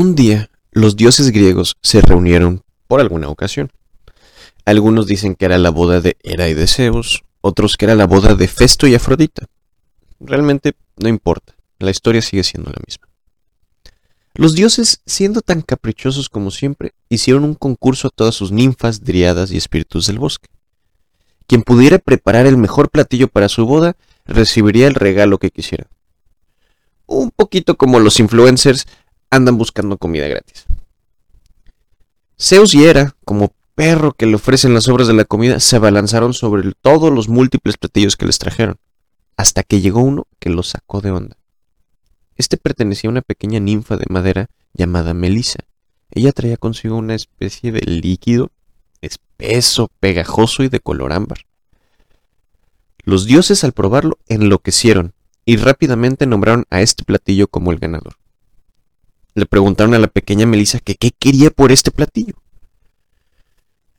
Un día, los dioses griegos se reunieron por alguna ocasión. Algunos dicen que era la boda de Hera y de Zeus, otros que era la boda de Festo y Afrodita. Realmente no importa, la historia sigue siendo la misma. Los dioses, siendo tan caprichosos como siempre, hicieron un concurso a todas sus ninfas, driadas y espíritus del bosque. Quien pudiera preparar el mejor platillo para su boda recibiría el regalo que quisiera. Un poquito como los influencers andan buscando comida gratis. Zeus y Hera, como perro que le ofrecen las obras de la comida, se abalanzaron sobre todos los múltiples platillos que les trajeron, hasta que llegó uno que los sacó de onda. Este pertenecía a una pequeña ninfa de madera llamada Melissa. Ella traía consigo una especie de líquido espeso, pegajoso y de color ámbar. Los dioses al probarlo enloquecieron y rápidamente nombraron a este platillo como el ganador. Le preguntaron a la pequeña Melissa que qué quería por este platillo.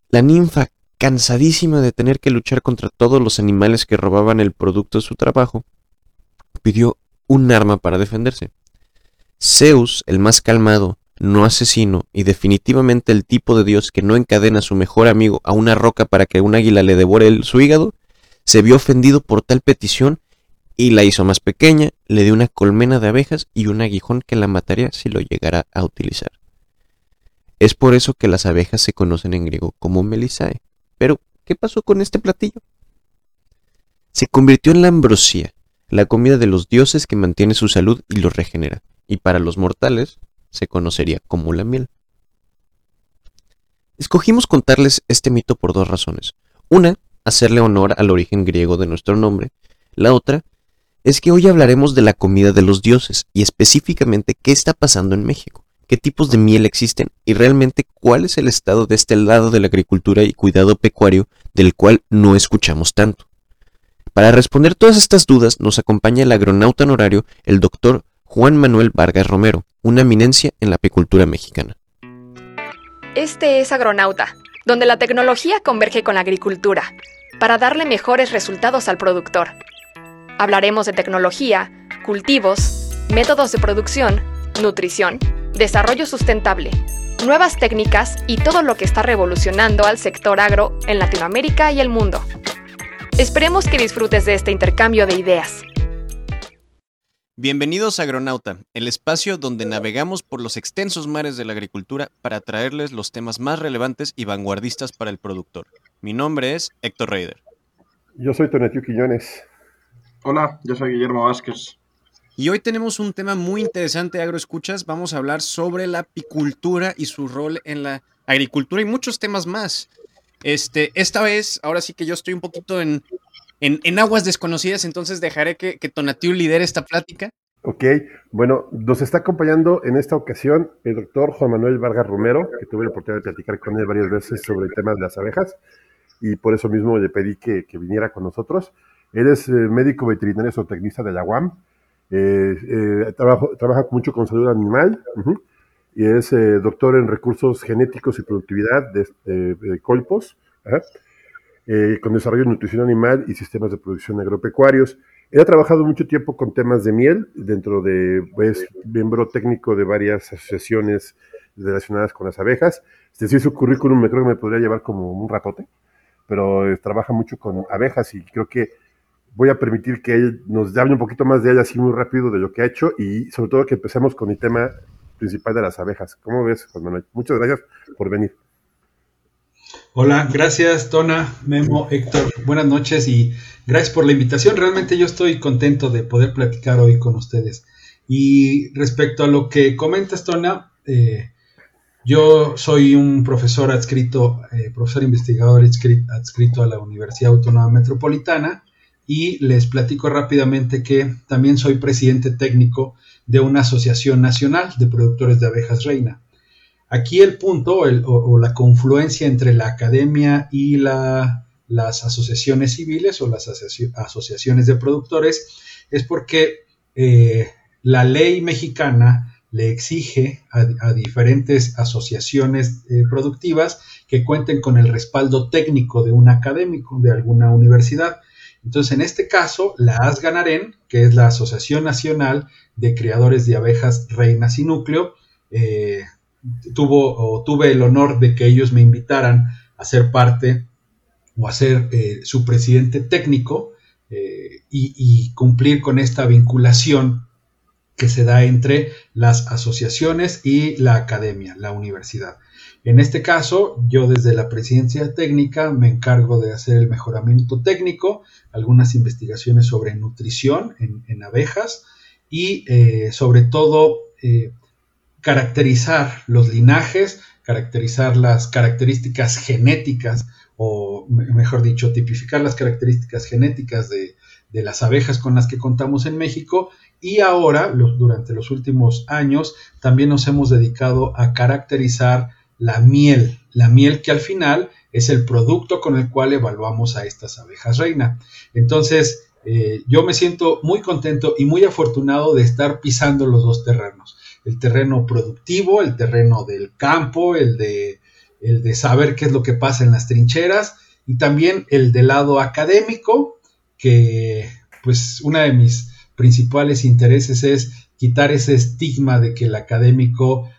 La ninfa, cansadísima de tener que luchar contra todos los animales que robaban el producto de su trabajo, pidió un arma para defenderse. Zeus, el más calmado, no asesino y definitivamente el tipo de Dios que no encadena a su mejor amigo a una roca para que un águila le devore su hígado, se vio ofendido por tal petición y la hizo más pequeña, le dio una colmena de abejas y un aguijón que la mataría si lo llegara a utilizar. Es por eso que las abejas se conocen en griego como Melisae. Pero, ¿qué pasó con este platillo? Se convirtió en la ambrosía, la comida de los dioses que mantiene su salud y los regenera, y para los mortales, se conocería como la miel. Escogimos contarles este mito por dos razones. Una, hacerle honor al origen griego de nuestro nombre. La otra, es que hoy hablaremos de la comida de los dioses y específicamente qué está pasando en México, qué tipos de miel existen y realmente cuál es el estado de este lado de la agricultura y cuidado pecuario del cual no escuchamos tanto. Para responder todas estas dudas nos acompaña el agronauta honorario, el doctor Juan Manuel Vargas Romero, una eminencia en la apicultura mexicana. Este es Agronauta, donde la tecnología converge con la agricultura, para darle mejores resultados al productor. Hablaremos de tecnología, cultivos, métodos de producción, nutrición, desarrollo sustentable, nuevas técnicas y todo lo que está revolucionando al sector agro en Latinoamérica y el mundo. Esperemos que disfrutes de este intercambio de ideas. Bienvenidos a Agronauta, el espacio donde navegamos por los extensos mares de la agricultura para traerles los temas más relevantes y vanguardistas para el productor. Mi nombre es Héctor Reider. Yo soy Tonatiu Quiñones. Hola, yo soy Guillermo Vázquez. Y hoy tenemos un tema muy interesante, Agroescuchas. Vamos a hablar sobre la apicultura y su rol en la agricultura y muchos temas más. Este, esta vez, ahora sí que yo estoy un poquito en en, aguas desconocidas, entonces dejaré que, que Tonatiu lidere esta plática. Ok, bueno, nos está acompañando en esta ocasión el doctor Juan Manuel Vargas Romero, que tuve la oportunidad de platicar con él varias veces sobre el tema de las abejas, y por eso mismo le pedí que, viniera con nosotros. Él es eh, médico veterinario zootecnista de la UAM, eh, eh, trabaja mucho con salud animal, y es doctor en recursos genéticos y productividad de, de, Colpos. Eh, con desarrollo de nutrición animal y sistemas de producción agropecuarios. Él ha trabajado mucho tiempo con temas de miel, dentro de, es pues, miembro técnico de varias asociaciones relacionadas con las abejas. Es decir, su currículum me creo que me podría llevar como un ratote, pero eh, trabaja mucho con abejas y creo que voy a permitir que él nos hable un poquito más de ella así muy rápido de lo que ha hecho y sobre todo que empecemos con el tema principal de las abejas. ¿Cómo ves, Juan Manuel? Muchas gracias por venir. Hola, gracias Tona, Memo, Héctor, buenas noches y gracias por la invitación. Realmente yo estoy contento de poder platicar hoy con ustedes. Y respecto a lo que comentas, Tona, eh, yo soy un profesor adscrito, eh, profesor investigador adscrito a la Universidad Autónoma Metropolitana y les platico rápidamente que también soy presidente técnico de una asociación nacional de productores de abejas reina. Aquí el punto o, la confluencia entre la academia y las asociaciones civiles o las asociaciones de productores es porque eh, la ley mexicana le exige a, diferentes asociaciones eh, productivas que cuenten con el respaldo técnico de un académico de alguna universidad. Entonces, en este caso, la ASGANAREN, que es la Asociación Nacional de Criadores de Abejas Reinas y Núcleo, eh, tuvo o tuve el honor de que ellos me invitaran a ser parte o a ser eh, su presidente técnico eh, y, cumplir con esta vinculación que se da entre las asociaciones y la academia, la universidad. En este caso, yo desde la presidencia técnica me encargo de hacer el mejoramiento técnico, algunas investigaciones sobre nutrición en, abejas y eh, sobre todo caracterizar los linajes, caracterizar las características genéticas, o mejor dicho, tipificar las características genéticas de, las abejas con las que contamos en México. Y ahora, durante los últimos años, también nos hemos dedicado a caracterizar la miel, la miel que al final es el producto con el cual evaluamos a estas abejas reina. Entonces, eh, yo me siento muy contento y muy afortunado de estar pisando los dos terrenos el terreno productivo, el terreno del campo, el de, el de saber qué es lo que pasa en las trincheras y también el del lado académico, que pues una de mis principales intereses es quitar ese estigma de que el académico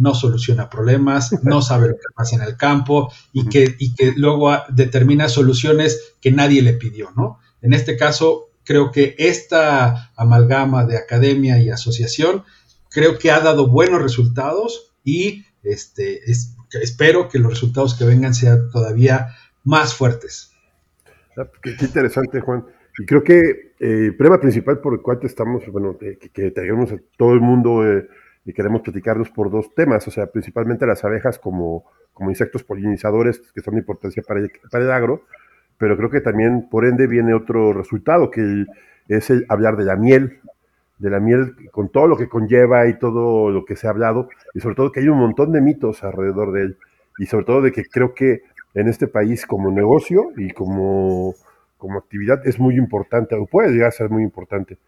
no soluciona problemas, no sabe lo que pasa en el campo y que, y que luego determina soluciones que nadie le pidió, ¿no? En este caso, creo que esta amalgama de academia y asociación creo que ha dado buenos resultados y este, espero que los resultados que vengan sean todavía más fuertes. Ah, qué, interesante, Juan. Y creo que eh, el problema principal por el cual estamos, bueno, que, que traigamos a todo el mundo eh, y queremos platicarnos por dos temas, o sea, principalmente las abejas como, como insectos polinizadores que son de importancia para el, para el agro, pero creo que también por ende viene otro resultado, que es el hablar de la miel, de la miel con todo lo que conlleva y todo lo que se ha hablado, y sobre todo que hay un montón de mitos alrededor de él, y sobre todo de que creo que en este país como negocio y como, como actividad es muy importante, o puede llegar a ser muy importante.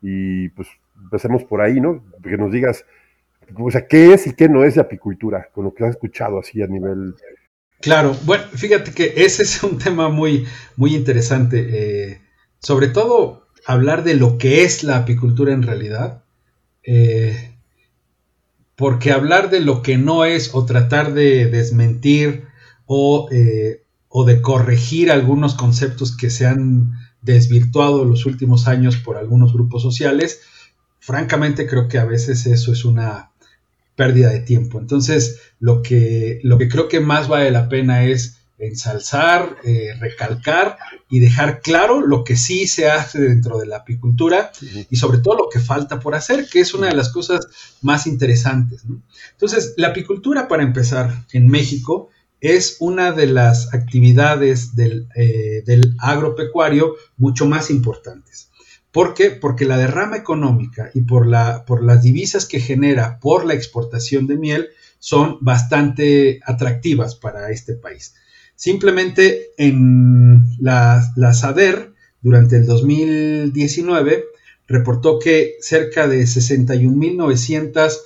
Y pues empecemos por ahí, ¿no? Que nos digas, o sea, qué es y qué no es de apicultura, con lo que has escuchado así a nivel... Claro, bueno, fíjate que ese es un tema muy, muy interesante, eh, sobre todo hablar de lo que es la apicultura en realidad, eh, porque hablar de lo que no es o tratar de desmentir o, eh, o, de corregir algunos conceptos que se han desvirtuado en los últimos años por algunos grupos sociales, francamente creo que a veces eso es una pérdida de tiempo. Entonces, lo que, lo que creo que más vale la pena es ensalzar, eh, recalcar y dejar claro lo que sí se hace dentro de la apicultura y sobre todo lo que falta por hacer, que es una de las cosas más interesantes. Entonces, la apicultura, para empezar, en México es una de las actividades del, eh, del agropecuario mucho más importantes. ¿Por qué? Porque la derrama económica y por, la, por las divisas que genera por la exportación de miel son bastante atractivas para este país. Simplemente en la, SADER, durante el 2019, reportó que cerca de 61.900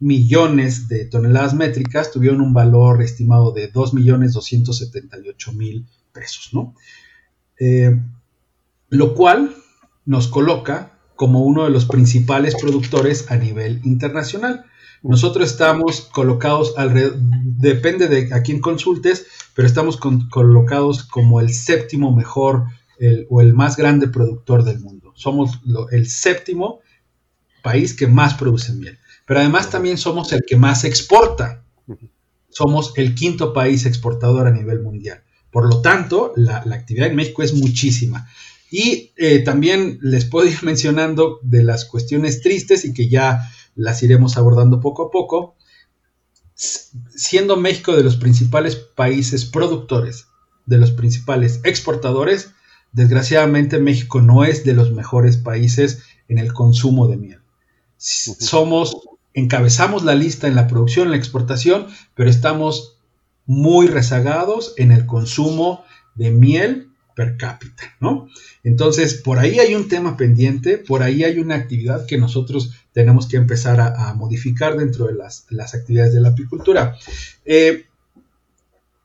millones de toneladas métricas tuvieron un valor estimado de 2.278.000 pesos, ¿no? Eh, lo cual nos coloca como uno de los principales productores a nivel internacional. Nosotros estamos colocados alrededor, depende de a quién consultes, pero estamos colocados como el séptimo mejor o el más grande productor del mundo. Somos el séptimo país que más produce miel, pero además también somos el que más exporta. Somos el quinto país exportador a nivel mundial. Por lo tanto, la, actividad en México es muchísima. Y eh, también les puedo ir mencionando de las cuestiones tristes y que ya las iremos abordando poco a poco, siendo México de los principales países productores, de los principales exportadores, desgraciadamente México no es de los mejores países en el consumo de miel. Somos, encabezamos la lista en la producción, en la exportación, pero estamos muy rezagados en el consumo de miel per cápita, ¿no? Entonces, por ahí hay un tema pendiente, por ahí hay una actividad que nosotros tenemos que empezar a, modificar dentro de las, actividades de la apicultura. Eh,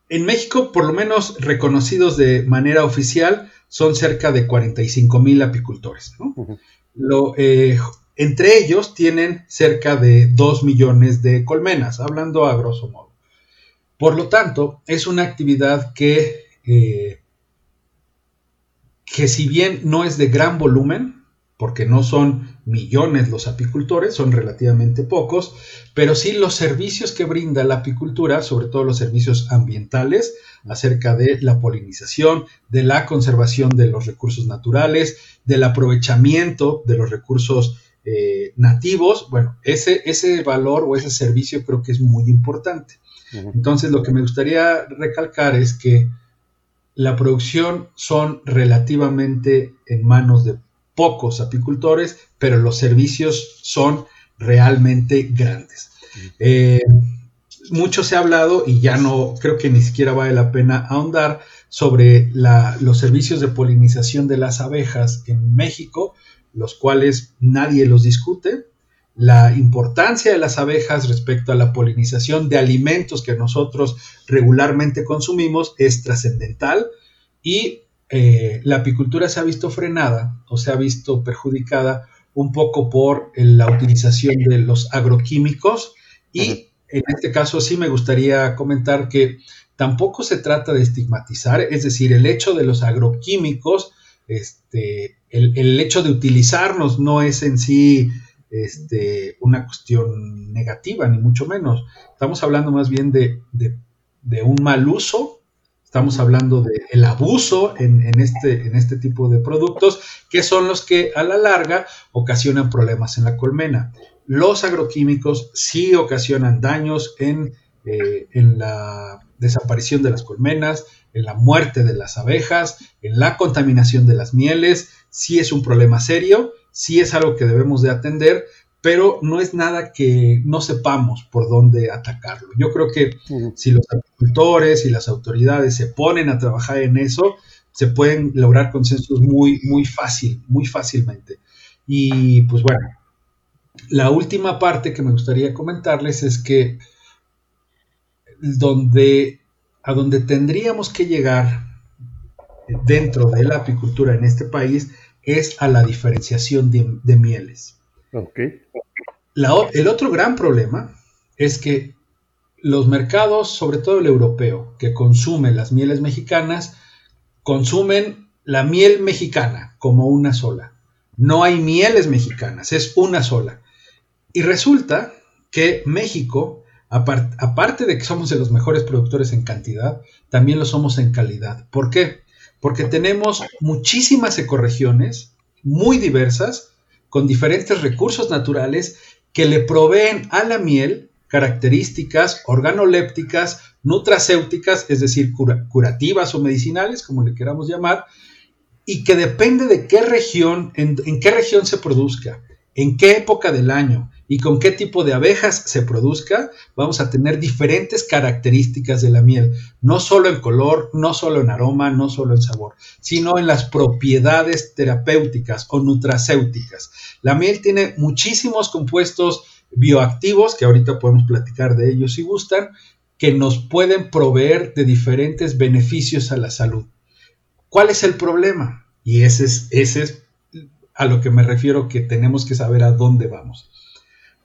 en México, por lo menos reconocidos de manera oficial, son cerca de 45 mil apicultores, ¿no? Lo, eh, entre ellos tienen cerca de 2 millones de colmenas, hablando a grosso modo. Por lo tanto, es una actividad que, eh, que si bien no es de gran volumen, porque no son millones los apicultores, son relativamente pocos, pero sí los servicios que brinda la apicultura, sobre todo los servicios ambientales, acerca de la polinización, de la conservación de los recursos naturales, del aprovechamiento de los recursos eh, nativos, bueno, ese, ese valor o ese servicio creo que es muy importante. Entonces, lo que me gustaría recalcar es que la producción son relativamente en manos de pocos apicultores, pero los servicios son realmente grandes. Eh, mucho se ha hablado y ya no creo que ni siquiera vale la pena ahondar sobre los servicios de polinización de las abejas en México, los cuales nadie los discute. La importancia de las abejas respecto a la polinización de alimentos que nosotros regularmente consumimos es trascendental y eh, la apicultura se ha visto frenada o se ha visto perjudicada un poco por la utilización de los agroquímicos y en este caso sí me gustaría comentar que tampoco se trata de estigmatizar, es decir, el hecho de los agroquímicos, este, el, hecho de utilizarnos no es en sí este, una cuestión negativa, ni mucho menos. Estamos hablando más bien de, un mal uso Estamos hablando del abuso en, este, en este tipo de productos, que son los que a la larga ocasionan problemas en la colmena. Los agroquímicos sí ocasionan daños en, eh, en la desaparición de las colmenas, en la muerte de las abejas, en la contaminación de las mieles. Sí es un problema serio, sí es algo que debemos de atender, pero no es nada que no sepamos por dónde atacarlo. Yo creo que si los agricultores y las autoridades se ponen a trabajar en eso, se pueden lograr consensos muy, muy fácil, muy fácilmente. Y pues bueno, la última parte que me gustaría comentarles es que donde, a donde tendríamos que llegar dentro de la apicultura en este país es a la diferenciación de mieles el otro gran problema es que los mercados, sobre todo el europeo, que consume las mieles mexicanas, consumen la miel mexicana como una sola. No hay mieles mexicanas, es una sola. Y resulta que México, aparte de que somos de los mejores productores en cantidad, también lo somos en calidad. ¿Por qué? Porque tenemos muchísimas ecorregiones muy diversas con diferentes recursos naturales que le proveen a la miel características organolépticas, nutracéuticas, es decir, curativas o medicinales, como le queramos llamar, y que depende de qué región, en qué región se produzca, en qué época del año, y con qué tipo de abejas se produzca, vamos a tener diferentes características de la miel, no solo en color, no solo en aroma, no solo en sabor, sino en las propiedades terapéuticas o nutracéuticas. La miel tiene muchísimos compuestos bioactivos, que ahorita podemos platicar de ellos si gustan, que nos pueden proveer de diferentes beneficios a la salud. ¿Cuál es el problema? Y ese es, ese es a lo que me refiero que tenemos que saber a dónde vamos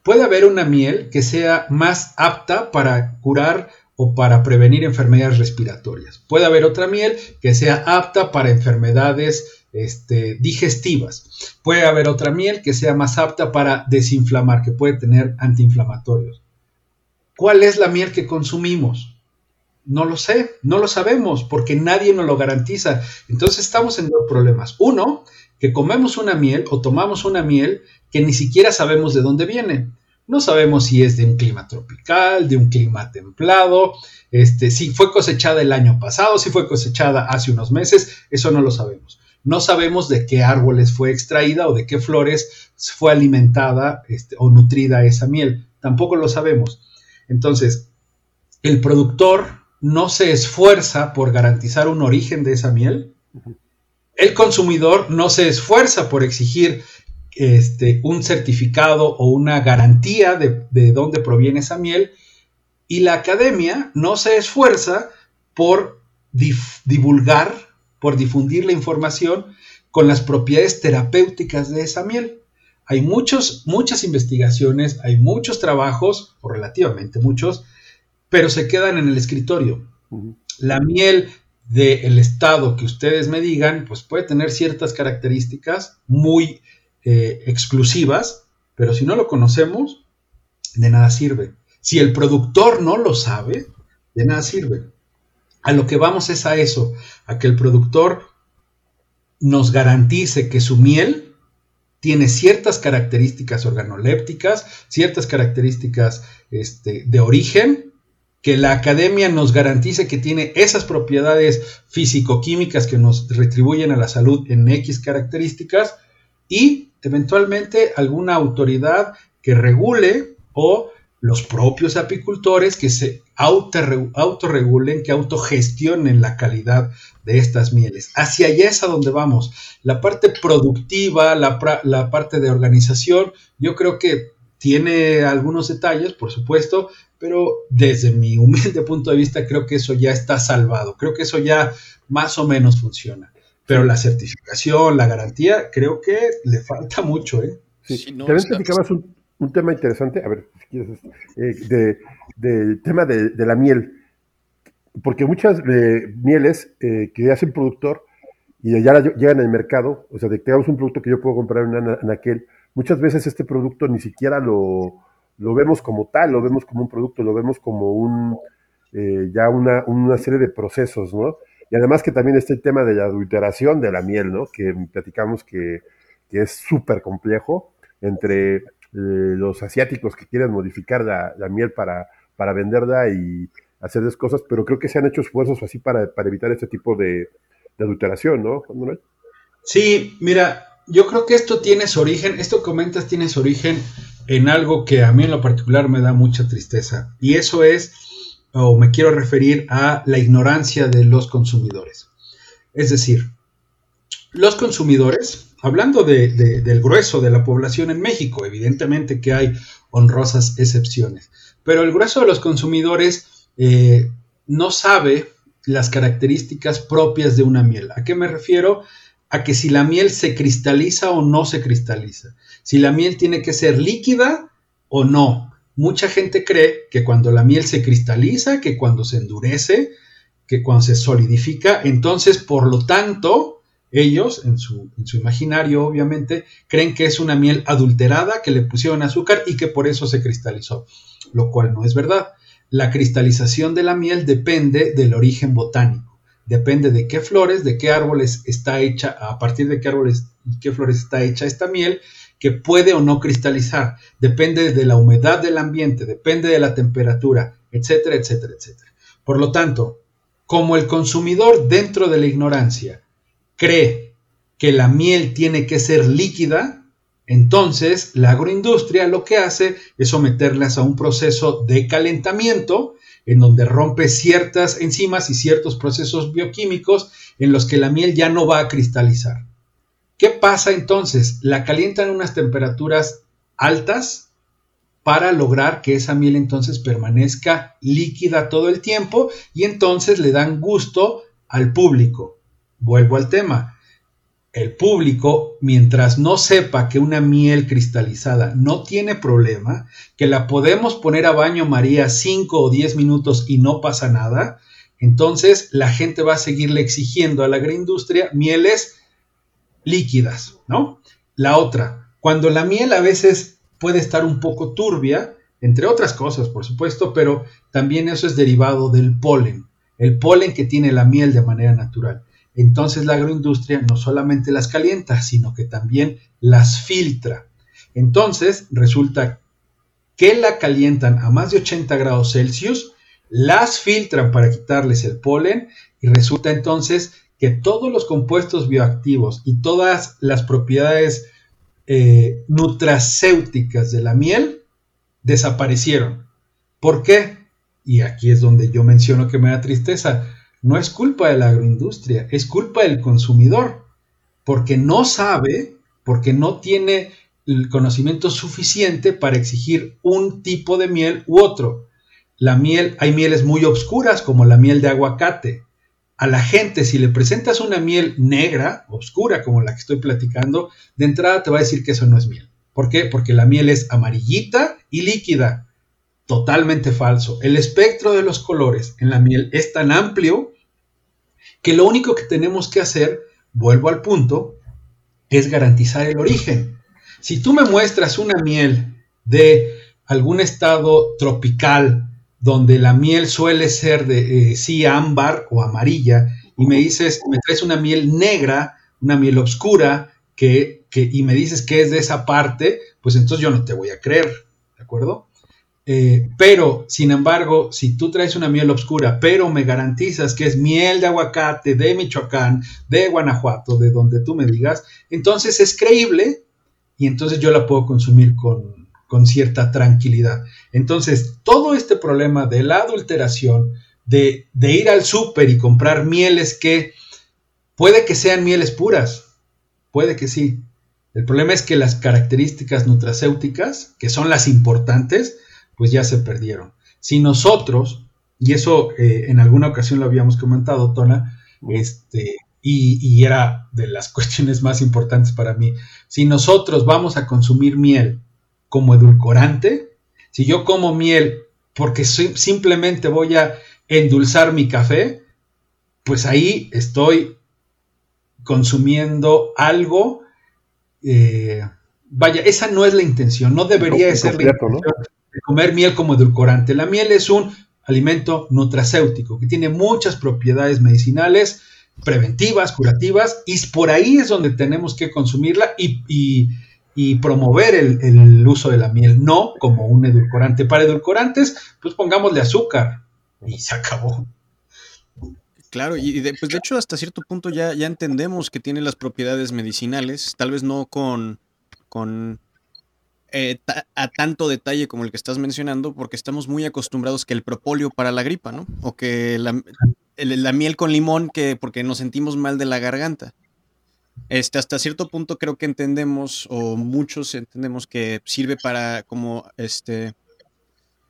puede haber una miel que sea más apta para curar o para prevenir enfermedades respiratorias. Puede haber otra miel que sea apta para enfermedades este, digestivas. Puede haber otra miel que sea más apta para desinflamar, que puede tener antiinflamatorios. ¿Cuál es la miel que consumimos? No lo sé, no lo sabemos porque nadie nos lo garantiza. Entonces estamos en dos problemas. Uno, que comemos una miel o tomamos una miel que ni siquiera sabemos de dónde viene. No sabemos si es de un clima tropical, de un clima templado, este, si fue cosechada el año pasado, si fue cosechada hace unos meses, eso no lo sabemos. No sabemos de qué árboles fue extraída o de qué flores fue alimentada este, o nutrida esa miel. Tampoco lo sabemos. Entonces, el productor no se esfuerza por garantizar un origen de esa miel, el consumidor no se esfuerza por exigir este, un certificado o una garantía de, dónde proviene esa miel y la academia no se esfuerza por divulgar, por difundir la información con las propiedades terapéuticas de esa miel. hay muchos, muchas investigaciones, hay muchos trabajos, o relativamente muchos, pero se quedan en el escritorio. La miel del estado que ustedes me digan, pues puede tener ciertas características muy eh, exclusivas, pero si no lo conocemos, de nada sirve. Si el productor no lo sabe, de nada sirve. A lo que vamos es a eso, a que el productor nos garantice que su miel tiene ciertas características organolépticas, ciertas características este, de origen, que la academia nos garantice que tiene esas propiedades físico-químicas que nos retribuyen a la salud en X características y eventualmente alguna autoridad que regule o los propios apicultores que se autorregulen, que autogestionen la calidad de estas mieles. Hacia allá es a donde vamos. La parte productiva, la, la parte de organización, yo creo que tiene algunos detalles, por supuesto, pero desde mi humilde punto de vista creo que eso ya está salvado, creo que eso ya más o menos funciona. Pero la certificación, la garantía, creo que le falta mucho, ¿eh? Sí, también platicabas un, un, tema interesante, a ver, si quieres, eh, de, del tema de, de, la miel, porque muchas eh, mieles eh, que hacen productor y ya llegan al mercado, o sea, de que tengamos un producto que yo puedo comprar en, en aquel, muchas veces este producto ni siquiera lo, lo vemos como tal, lo vemos como un producto, lo vemos como un, eh, ya una, una, serie de procesos, ¿no? Y además que también está el tema de la adulteración de la miel, ¿no? Que platicamos que, que es súper complejo entre eh, los asiáticos que quieren modificar la, la, miel para, para venderla y hacerles cosas, pero creo que se han hecho esfuerzos así para, para evitar este tipo de, de adulteración, ¿no? Sí, mira, yo creo que esto tiene su origen, esto comentas tiene su origen en algo que a mí en lo particular me da mucha tristeza. Y eso es, o me quiero referir a la ignorancia de los consumidores. Es decir, los consumidores, hablando de, del grueso de la población en México, evidentemente que hay honrosas excepciones, pero el grueso de los consumidores eh, no sabe las características propias de una miel. ¿A qué me refiero? A que si la miel se cristaliza o no se cristaliza si la miel tiene que ser líquida o no. Mucha gente cree que cuando la miel se cristaliza, que cuando se endurece, que cuando se solidifica, entonces por lo tanto ellos, en su, en su, imaginario obviamente, creen que es una miel adulterada, que le pusieron azúcar y que por eso se cristalizó, lo cual no es verdad. La cristalización de la miel depende del origen botánico, depende de qué flores, de qué árboles está hecha, a partir de qué árboles y qué flores está hecha esta miel, que puede o no cristalizar, depende de la humedad del ambiente, depende de la temperatura, etcétera, etcétera, etcétera. Por lo tanto, como el consumidor dentro de la ignorancia cree que la miel tiene que ser líquida, entonces la agroindustria lo que hace es someterlas a un proceso de calentamiento en donde rompe ciertas enzimas y ciertos procesos bioquímicos en los que la miel ya no va a cristalizar. ¿Qué pasa entonces? La calientan a unas temperaturas altas para lograr que esa miel entonces permanezca líquida todo el tiempo y entonces le dan gusto al público. Vuelvo al tema. El público, mientras no sepa que una miel cristalizada no tiene problema, que la podemos poner a baño María 5 o 10 minutos y no pasa nada, entonces la gente va a seguirle exigiendo a la agroindustria mieles líquidas, ¿no? La otra, cuando la miel a veces puede estar un poco turbia, entre otras cosas, por supuesto, pero también eso es derivado del polen, el polen que tiene la miel de manera natural. Entonces la agroindustria no solamente las calienta, sino que también las filtra. Entonces resulta que la calientan a más de 80 grados Celsius, las filtran para quitarles el polen y resulta entonces que todos los compuestos bioactivos y todas las propiedades eh, nutracéuticas de la miel desaparecieron. ¿Por qué? Y aquí es donde yo menciono que me da tristeza. No es culpa de la agroindustria, es culpa del consumidor, porque no sabe, porque no tiene el conocimiento suficiente para exigir un tipo de miel u otro. La miel, hay mieles muy obscuras como la miel de aguacate, a la gente, si le presentas una miel negra, oscura, como la que estoy platicando, de entrada te va a decir que eso no es miel. ¿Por qué? Porque la miel es amarillita y líquida. Totalmente falso. El espectro de los colores en la miel es tan amplio que lo único que tenemos que hacer, vuelvo al punto, es garantizar el origen. Si tú me muestras una miel de algún estado tropical donde la miel suele ser de eh, sí ámbar o amarilla y me dices, me traes una miel negra, una miel oscura que, y me dices que es de esa parte, pues entonces yo no te voy a creer, ¿de acuerdo? Eh, pero, sin embargo, si tú traes una miel oscura, pero me garantizas que es miel de aguacate de Michoacán, de Guanajuato, de donde tú me digas, entonces es creíble y entonces yo la puedo consumir con, con cierta tranquilidad. Entonces, todo este problema de la adulteración, de, de ir al súper y comprar mieles que puede que sean mieles puras, puede que sí. El problema es que las características nutracéuticas, que son las importantes, pues ya se perdieron. Si nosotros, y eso eh, en alguna ocasión lo habíamos comentado, Tona, este, y, era de las cuestiones más importantes para mí, si nosotros vamos a consumir miel como edulcorante, si yo como miel porque simplemente voy a endulzar mi café, pues ahí estoy consumiendo algo. Eh, vaya, esa no es la intención, no debería ser la intención comer miel como edulcorante. La miel es un alimento nutracéutico que tiene muchas propiedades medicinales, preventivas, curativas, y por ahí es donde tenemos que consumirla y, promover el, el, uso de la miel, no como un edulcorante. Para edulcorantes, pues pongámosle azúcar y se acabó. Claro, y de, pues de hecho hasta cierto punto ya, ya entendemos que tiene las propiedades medicinales, tal vez no con, con eh, a tanto detalle como el que estás mencionando, porque estamos muy acostumbrados que el propóleo para la gripa, ¿no? O que la, la miel con limón, que porque nos sentimos mal de la garganta. Este, hasta cierto punto creo que entendemos, o muchos entendemos que sirve para como este,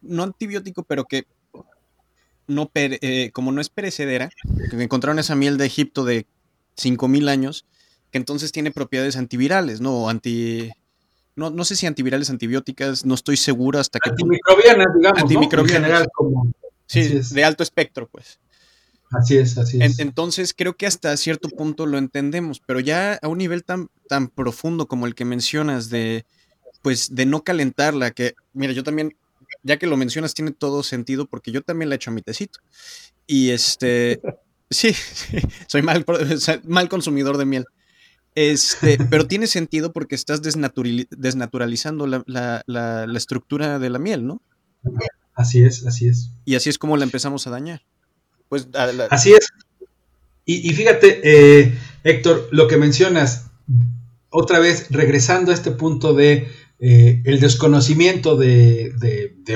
no antibiótico, pero que no eh, como no es perecedera, que encontraron esa miel de Egipto de 5000 años, que entonces tiene propiedades antivirales, ¿no? anti. No, no sé si antivirales, antibióticas, no estoy seguro hasta que. Antimicrobianas, digamos. Antimicrobianas. En general, como. Sí, de alto espectro, pues. Así es, así es. entonces creo que hasta cierto punto lo entendemos, pero ya a un nivel tan, tan profundo como el que mencionas de, pues, de no calentarla, que, mira, yo también ya que lo mencionas, tiene todo sentido porque yo también le echo a mi tecito. Y este, sí, soy mal, mal consumidor de miel. Este, pero tiene sentido porque estás desnaturalizando la, estructura de la miel, ¿no? Así es, así es. Y así es como la empezamos a dañar. Pues, Así es. Y, fíjate, eh, Héctor, lo que mencionas, otra vez regresando a este punto de eh, el desconocimiento de,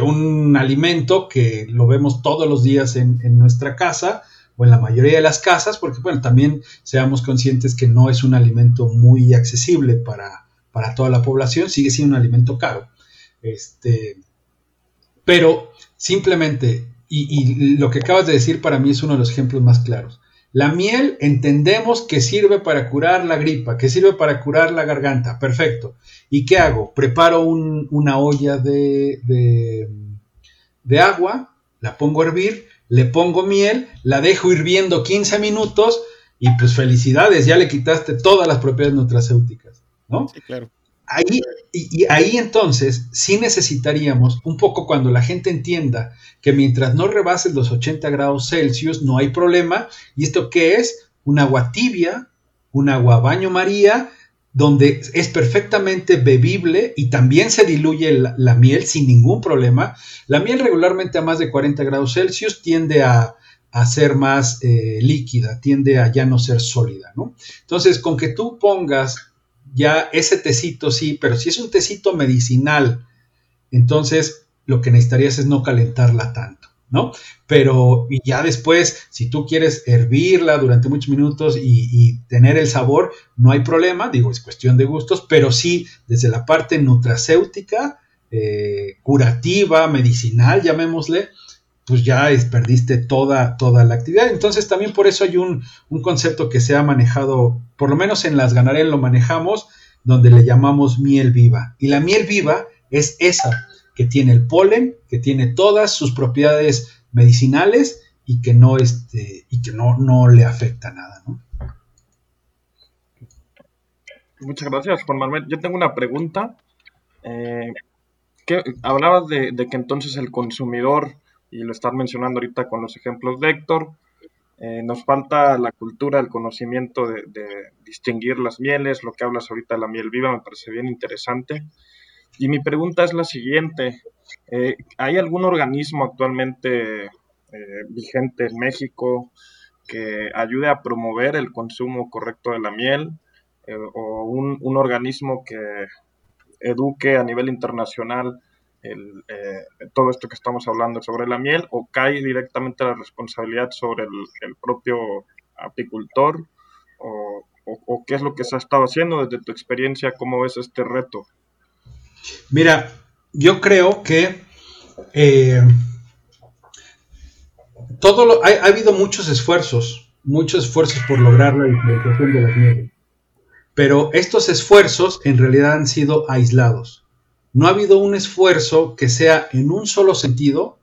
un alimento que lo vemos todos los días en, nuestra casa o en la mayoría de las casas, porque bueno, también seamos conscientes que no es un alimento muy accesible para, toda la población, sigue siendo un alimento caro. Este, pero simplemente, y lo que acabas de decir para mí es uno de los ejemplos más claros. La miel entendemos que sirve para curar la gripa, que sirve para curar la garganta. Perfecto. ¿Y qué hago? Preparo una olla de, de, agua, la pongo a hervir, le pongo miel, la dejo hirviendo 15 minutos y pues felicidades, ya le quitaste todas las propiedades nutracéuticas, ¿no? Sí, claro. Ahí, y, ahí entonces sí necesitaríamos, un poco cuando la gente entienda que mientras no rebases los 80 grados Celsius no hay problema, ¿y esto qué es? Un agua tibia, un agua baño María, donde es perfectamente bebible y también se diluye la, miel sin ningún problema. La miel regularmente a más de 40 grados Celsius tiende a, ser más eh, líquida, tiende a ya no ser sólida, ¿no? Entonces, con que tú pongas ya ese tecito sí, pero si es un tecito medicinal, entonces lo que necesitarías es no calentarla tanto, ¿no? Pero y ya después, si tú quieres hervirla durante muchos minutos y, tener el sabor, no hay problema, digo, es cuestión de gustos, pero sí desde la parte nutracéutica, eh, curativa, medicinal, llamémosle, pues ya perdiste toda, toda la actividad. Entonces también por eso hay un, concepto que se ha manejado, por lo menos en las ganaderías lo manejamos, donde le llamamos miel viva. Y la miel viva es esa, que tiene el polen, que tiene todas sus propiedades medicinales y que no, este, y que no, no le afecta nada. ¿no? Muchas gracias, Juan Manuel. Yo tengo una pregunta. Eh, hablabas de, que entonces el consumidor, y lo estás mencionando ahorita con los ejemplos de Héctor, eh, nos falta la cultura, el conocimiento de, distinguir las mieles, lo que hablas ahorita de la miel viva me parece bien interesante. Y mi pregunta es la siguiente, eh, ¿hay algún organismo actualmente vigente en México que ayude a promover el consumo correcto de la miel? Eh, o un, organismo que eduque a nivel internacional el, eh, todo esto que estamos hablando sobre la miel o cae directamente la responsabilidad sobre el, propio apicultor o, qué es lo que se ha estado haciendo desde tu experiencia, cómo ves este reto. Mira, yo creo que eh, todo ha, ha, habido muchos esfuerzos, muchos esfuerzos por lograr la diferenciación de las mieles. Pero estos esfuerzos en realidad han sido aislados. No ha habido un esfuerzo que sea en un solo sentido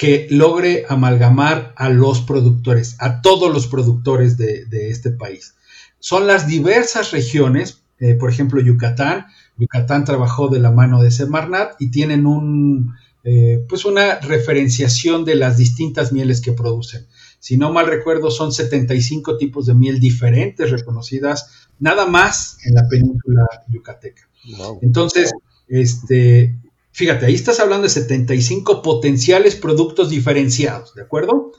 que logre amalgamar a los productores, a todos los productores de, este país. Son las diversas regiones, eh, por ejemplo Yucatán, Yucatán trabajó de la mano de Semarnat y tienen un, eh, pues una referenciación de las distintas mieles que producen. Si no mal recuerdo, son 75 tipos de miel diferentes reconocidas nada más en la península yucateca. Entonces, este, fíjate, ahí estás hablando de 75 potenciales productos diferenciados, ¿de acuerdo?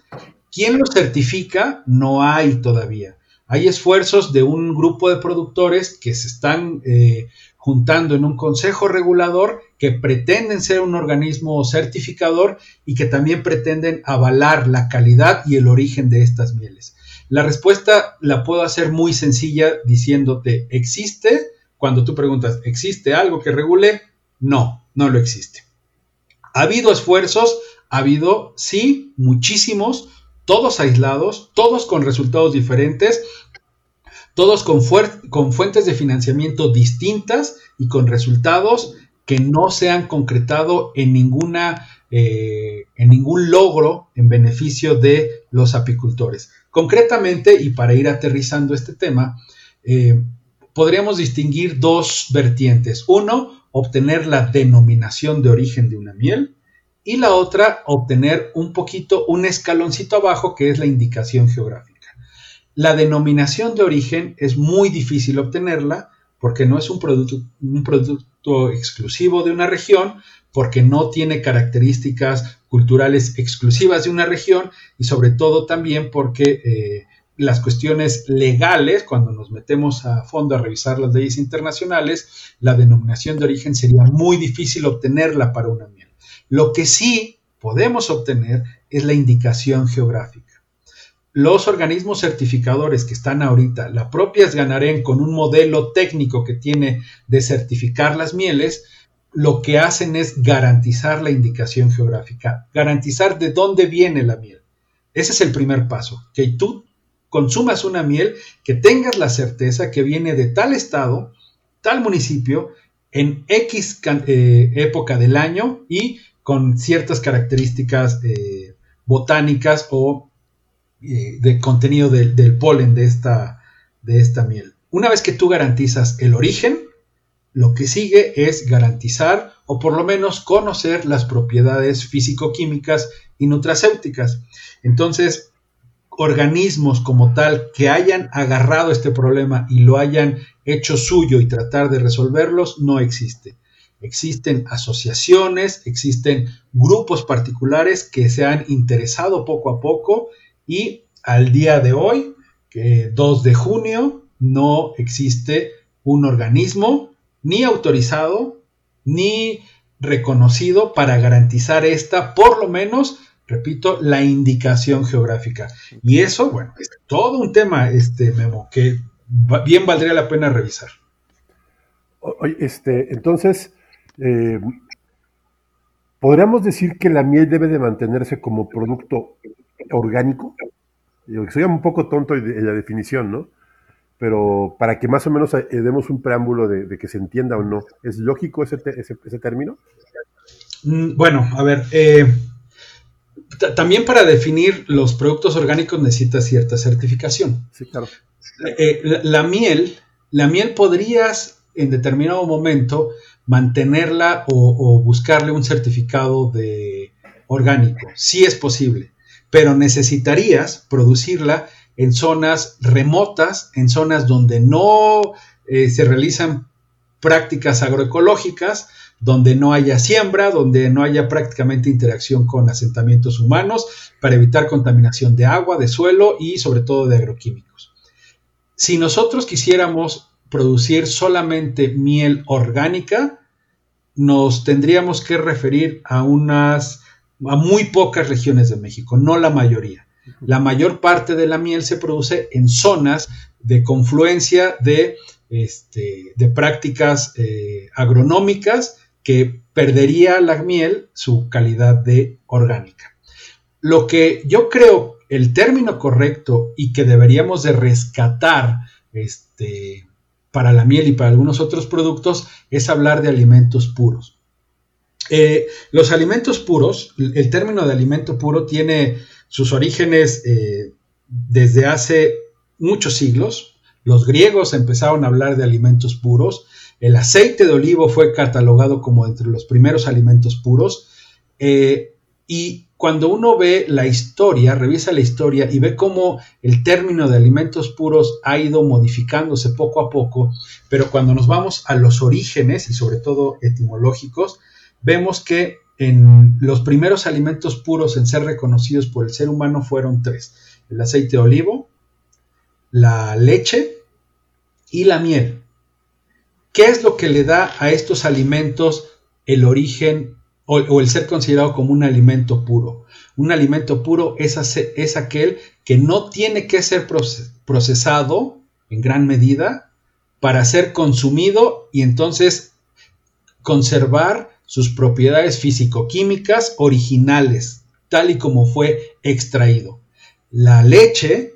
¿Quién los certifica? No hay todavía. Hay esfuerzos de un grupo de productores que se están eh, juntando en un consejo regulador que pretenden ser un organismo certificador y que también pretenden avalar la calidad y el origen de estas mieles. La respuesta la puedo hacer muy sencilla diciéndote, ¿existe? Cuando tú preguntas, ¿existe algo que regule? No, no lo existe. ¿Ha habido esfuerzos? Ha habido, sí, muchísimos, todos aislados, todos con resultados diferentes, todos con, fuentes de financiamiento distintas y con resultados que no se han concretado en, ninguna, eh, en ningún logro en beneficio de los apicultores. Concretamente, y para ir aterrizando este tema, eh, podríamos distinguir dos vertientes. Uno, obtener la denominación de origen de una miel y la otra, obtener un poquito, un escaloncito abajo, que es la indicación geográfica. La denominación de origen es muy difícil obtenerla porque no es un producto, exclusivo de una región, porque no tiene características culturales exclusivas de una región y sobre todo también porque eh, las cuestiones legales, cuando nos metemos a fondo a revisar las leyes internacionales, la denominación de origen sería muy difícil obtenerla para una miel. Lo que sí podemos obtener es la indicación geográfica. Los organismos certificadores que están ahorita, la propia Ganarén con un modelo técnico que tiene de certificar las mieles, lo que hacen es garantizar la indicación geográfica, garantizar de dónde viene la miel. Ese es el primer paso, que tú consumas una miel, que tengas la certeza que viene de tal estado, tal municipio, en X eh, época del año y con ciertas características eh, botánicas o eh, de contenido del polen de esta, de esta miel. Una vez que tú garantizas el origen, lo que sigue es garantizar o por lo menos conocer las propiedades físico-químicas y nutracéuticas. Entonces, organismos como tal que hayan agarrado este problema y lo hayan hecho suyo y tratar de resolverlos, no existe. Existen asociaciones, existen grupos particulares que se han interesado poco a poco y al día de hoy, que 2 de junio, no existe un organismo ni autorizado ni reconocido para garantizar esta, por lo menos, repito, la indicación geográfica. Y eso, bueno, es todo un tema, este Memo, que bien valdría la pena revisar. Este, entonces, eh, ¿podríamos decir que la miel debe de mantenerse como producto orgánico? Yo soy un poco tonto en la definición, ¿no? pero para que más o menos eh, demos un preámbulo de, que se entienda o no, ¿es lógico ese, ese, término? Mm, bueno, a ver, eh, también para definir los productos orgánicos necesita cierta certificación. Sí, claro. Eh, la, miel, la miel podrías en determinado momento mantenerla o, buscarle un certificado de orgánico. Sí es posible, pero necesitarías producirla en zonas remotas, en zonas donde no eh, se realizan prácticas agroecológicas, donde no haya siembra, donde no haya prácticamente interacción con asentamientos humanos, para evitar contaminación de agua, de suelo y sobre todo de agroquímicos. Si nosotros quisiéramos producir solamente miel orgánica, nos tendríamos que referir a unas a muy pocas regiones de México, no la mayoría. La mayor parte de la miel se produce en zonas de confluencia de, este, de prácticas eh, agronómicas que perdería la miel su calidad de orgánica. Lo que yo creo el término correcto y que deberíamos de rescatar este, para la miel y para algunos otros productos es hablar de alimentos puros. Eh, los alimentos puros, el término de alimento puro tiene sus orígenes eh, desde hace muchos siglos. Los griegos empezaron a hablar de alimentos puros. El aceite de olivo fue catalogado como entre los primeros alimentos puros. Eh, y cuando uno ve la historia, revisa la historia y ve cómo el término de alimentos puros ha ido modificándose poco a poco, pero cuando nos vamos a los orígenes y sobre todo etimológicos, vemos que en los primeros alimentos puros en ser reconocidos por el ser humano fueron tres. El aceite de olivo, la leche y la miel. ¿Qué es lo que le da a estos alimentos el origen o, el ser considerado como un alimento puro? Un alimento puro es, es aquel que no tiene que ser procesado en gran medida para ser consumido y entonces conservar sus propiedades físico-químicas originales, tal y como fue extraído. La leche,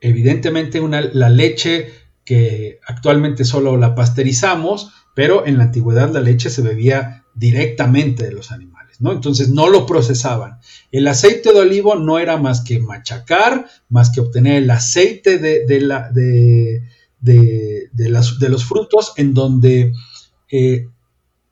evidentemente una, la leche que actualmente solo la pasteurizamos, pero en la antigüedad la leche se bebía directamente de los animales, ¿no? Entonces no lo procesaban. El aceite de olivo no era más que machacar, más que obtener el aceite de, la, de, de, los frutos en donde eh,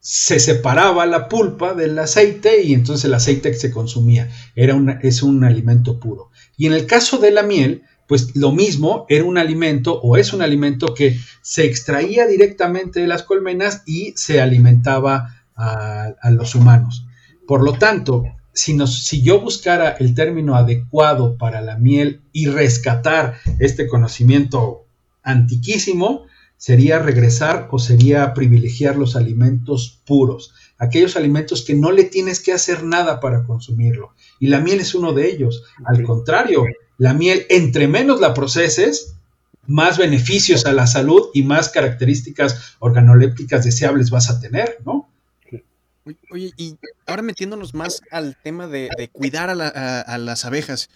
se separaba la pulpa del aceite y entonces el aceite que se consumía era es un alimento puro. Y en el caso de la miel, pues lo mismo, era un alimento o es un alimento que se extraía directamente de las colmenas y se alimentaba a, los humanos. Por lo tanto, si, si yo buscara el término adecuado para la miel y rescatar este conocimiento antiquísimo, sería regresar o sería privilegiar los alimentos puros, aquellos alimentos que no le tienes que hacer nada para consumirlo. Y la miel es uno de ellos. Al contrario, la miel, entre menos la proceses, más beneficios a la salud y más características organolépticas deseables vas a tener, ¿no? Oye, y ahora metiéndonos más al tema de, cuidar a, las abejas,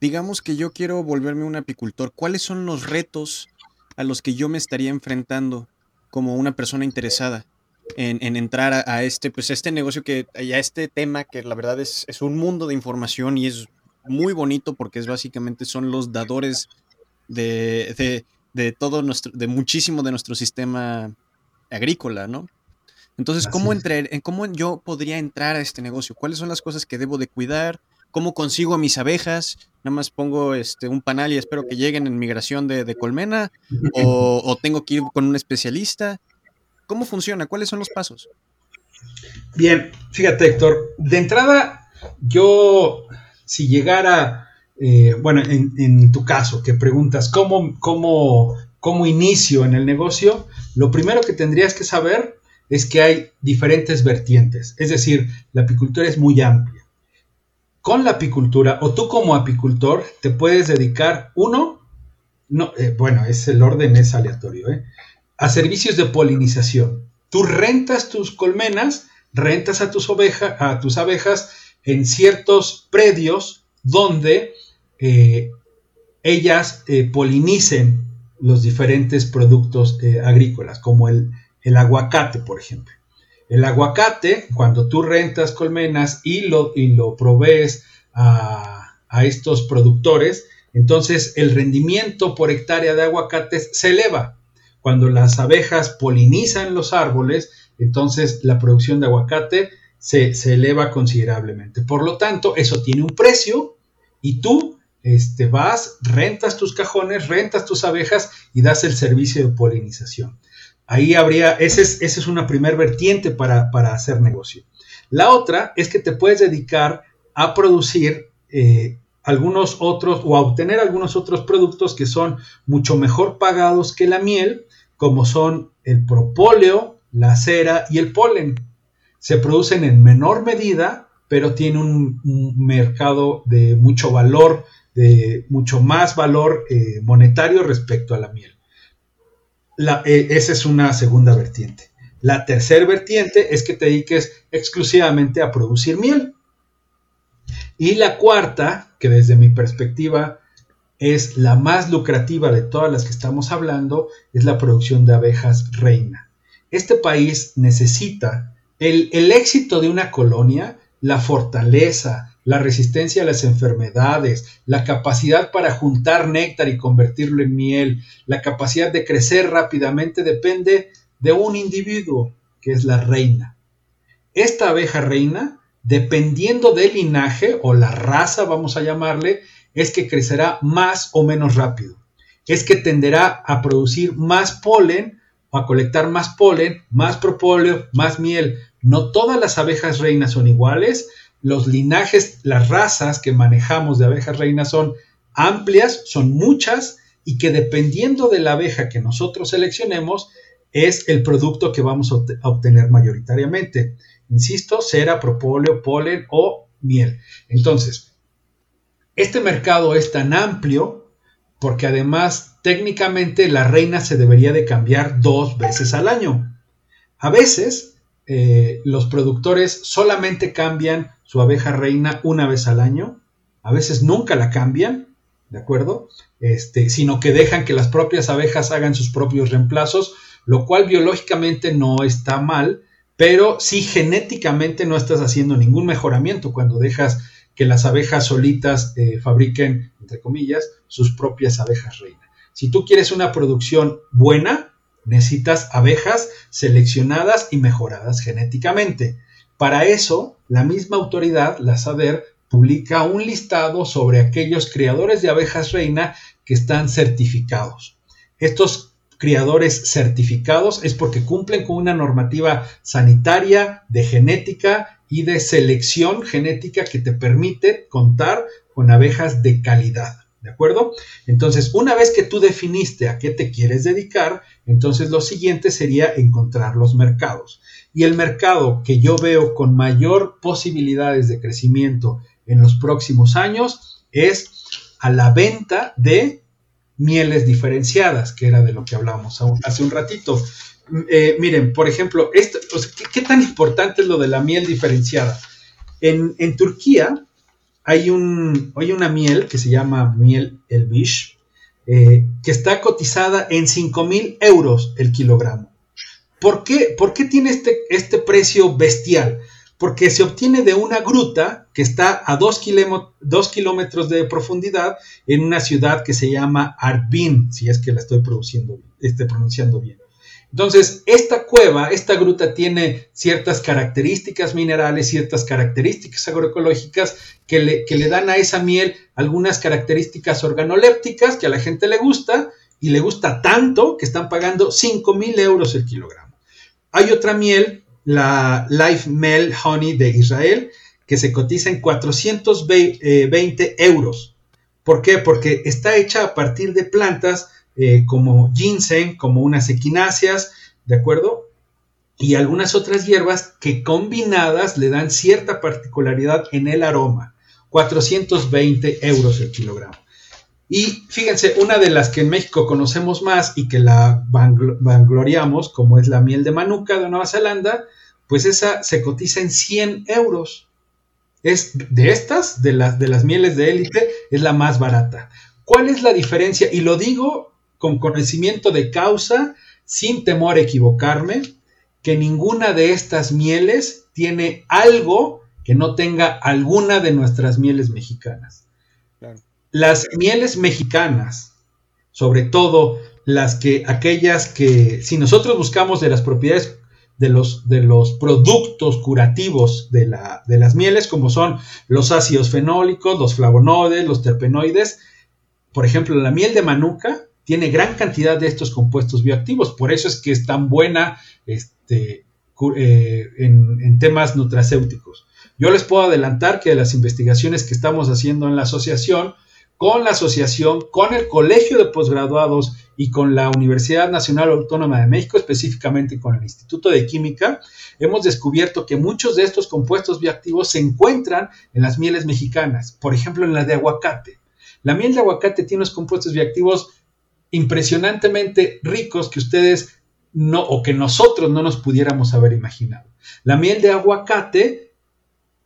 digamos que yo quiero volverme un apicultor, ¿cuáles son los retos a los que yo me estaría enfrentando como una persona interesada en, entrar a, este, pues este negocio que, a este tema que la verdad es, es un mundo de información y es muy bonito porque es básicamente son los dadores de, de, todo nuestro, de muchísimo de nuestro sistema agrícola, ¿no? Entonces, ¿cómo, ¿cómo yo podría entrar a este negocio? ¿Cuáles son las cosas que debo de cuidar? ¿Cómo consigo a mis abejas? Nada más pongo este, un panal y espero que lleguen en migración de, colmena. O, tengo que ir con un especialista. ¿Cómo funciona? ¿Cuáles son los pasos? Bien, fíjate Héctor, de entrada yo, si llegara, eh, bueno, en, tu caso, que preguntas cómo, cómo, cómo inicio en el negocio, lo primero que tendrías que saber es que hay diferentes vertientes, es decir, la apicultura es muy amplia con la apicultura o tú como apicultor te puedes dedicar, uno, no, eh, bueno, es el orden es aleatorio, ¿eh? a servicios de polinización. Tú rentas tus colmenas, rentas a tus, ovejas, a tus abejas en ciertos predios donde eh, ellas polinicen los diferentes productos agrícolas, como el, aguacate, por ejemplo. El aguacate, cuando tú rentas colmenas y lo, y lo provees a, a estos productores, entonces el rendimiento por hectárea de aguacates se eleva. Cuando las abejas polinizan los árboles, entonces la producción de aguacate se, eleva considerablemente. Por lo tanto, eso tiene un precio y tú este, vas, rentas tus cajones, rentas tus abejas y das el servicio de polinización. Ahí habría, esa es, es una primer vertiente para, hacer negocio. La otra es que te puedes dedicar a producir eh, algunos otros o a obtener algunos otros productos que son mucho mejor pagados que la miel, como son el propóleo, la cera y el polen. Se producen en menor medida, pero tienen un, mercado de mucho valor, de mucho más valor eh, monetario respecto a la miel. Eh, esa es una segunda vertiente. La tercera vertiente es que te dediques exclusivamente a producir miel. Y la cuarta, que desde mi perspectiva es la más lucrativa de todas las que estamos hablando, es la producción de abejas reina. Este país necesita el, éxito de una colonia, la fortaleza, la resistencia a las enfermedades, la capacidad para juntar néctar y convertirlo en miel, la capacidad de crecer rápidamente depende de un individuo, que es la reina. Esta abeja reina dependiendo del linaje o la raza, vamos a llamarle, es que crecerá más o menos rápido. Es que tenderá a producir más polen a colectar más polen, más propóleo, más miel. No todas las abejas reinas son iguales. Los linajes, las razas que manejamos de abejas reinas son amplias, son muchas y que dependiendo de la abeja que nosotros seleccionemos es el producto que vamos a obtener mayoritariamente. Insisto, cera, propóleo, polen o miel. Entonces, este mercado es tan amplio porque además técnicamente la reina se debería de cambiar dos veces al año. A veces eh, los productores solamente cambian su abeja reina una vez al año, a veces nunca la cambian, ¿de acuerdo? Este, sino que dejan que las propias abejas hagan sus propios reemplazos, lo cual biológicamente no está mal, pero si genéticamente no estás haciendo ningún mejoramiento cuando dejas que las abejas solitas eh, fabriquen, entre comillas, sus propias abejas reina. Si tú quieres una producción buena, necesitas abejas seleccionadas y mejoradas genéticamente. Para eso, la misma autoridad, la SADER, publica un listado sobre aquellos criadores de abejas reina que están certificados. Estos criadores certificados es porque cumplen con una normativa sanitaria, de genética y de selección genética que te permite contar con abejas de calidad. ¿De acuerdo? Entonces, una vez que tú definiste a qué te quieres dedicar, entonces lo siguiente sería encontrar los mercados. Y el mercado que yo veo con mayor posibilidades de crecimiento en los próximos años es a la venta de mieles diferenciadas, que era de lo que hablábamos hace un ratito. Eh, miren, por ejemplo, esto, ¿qué, tan importante es lo de la miel diferenciada? En, Turquía hay, un, hay una miel que se llama miel Elvish, eh, que está cotizada en 5 mil euros el kilogramo. ¿Por qué, ¿Por qué tiene este, este precio bestial? porque se obtiene de una gruta que está a dos, kilómetros de profundidad en una ciudad que se llama Arbin, si es que la estoy produciendo, esté pronunciando bien. Entonces, esta cueva, esta gruta tiene ciertas características minerales, ciertas características agroecológicas que le, que le dan a esa miel algunas características organolépticas que a la gente le gusta y le gusta tanto que están pagando 5 mil euros el kilogramo. Hay otra miel la Life Mel Honey de Israel, que se cotiza en 420 eh, euros. ¿Por qué? Porque está hecha a partir de plantas eh, como ginseng, como unas equináceas, ¿de acuerdo? Y algunas otras hierbas que combinadas le dan cierta particularidad en el aroma. 420 euros el kilogramo. Y fíjense, una de las que en México conocemos más y que la vangloriamos, como es la miel de Manuka de Nueva Zelanda, pues esa se cotiza en 100 euros. Es de estas, de de las mieles de élite, es la más barata. ¿Cuál es la diferencia? Y lo digo con conocimiento de causa, sin temor a equivocarme, que ninguna de estas mieles tiene algo que no tenga alguna de nuestras mieles mexicanas. Las mieles mexicanas, sobre todo las que aquellas que si nosotros buscamos de las propiedades de los, de los productos curativos de, la, de las mieles, como son los ácidos fenólicos, los flavonoides, los terpenoides, por ejemplo, la miel de manuka tiene gran cantidad de estos compuestos bioactivos, por eso es que es tan buena este, eh, en, temas nutracéuticos. Yo les puedo adelantar que las investigaciones que estamos haciendo en la asociación, con la asociación, con el Colegio de Posgraduados y con la Universidad Nacional Autónoma de México, específicamente con el Instituto de Química, hemos descubierto que muchos de estos compuestos bioactivos se encuentran en las mieles mexicanas, por ejemplo en la de aguacate. La miel de aguacate tiene unos compuestos bioactivos impresionantemente ricos que ustedes no o que nosotros no nos pudiéramos haber imaginado. La miel de aguacate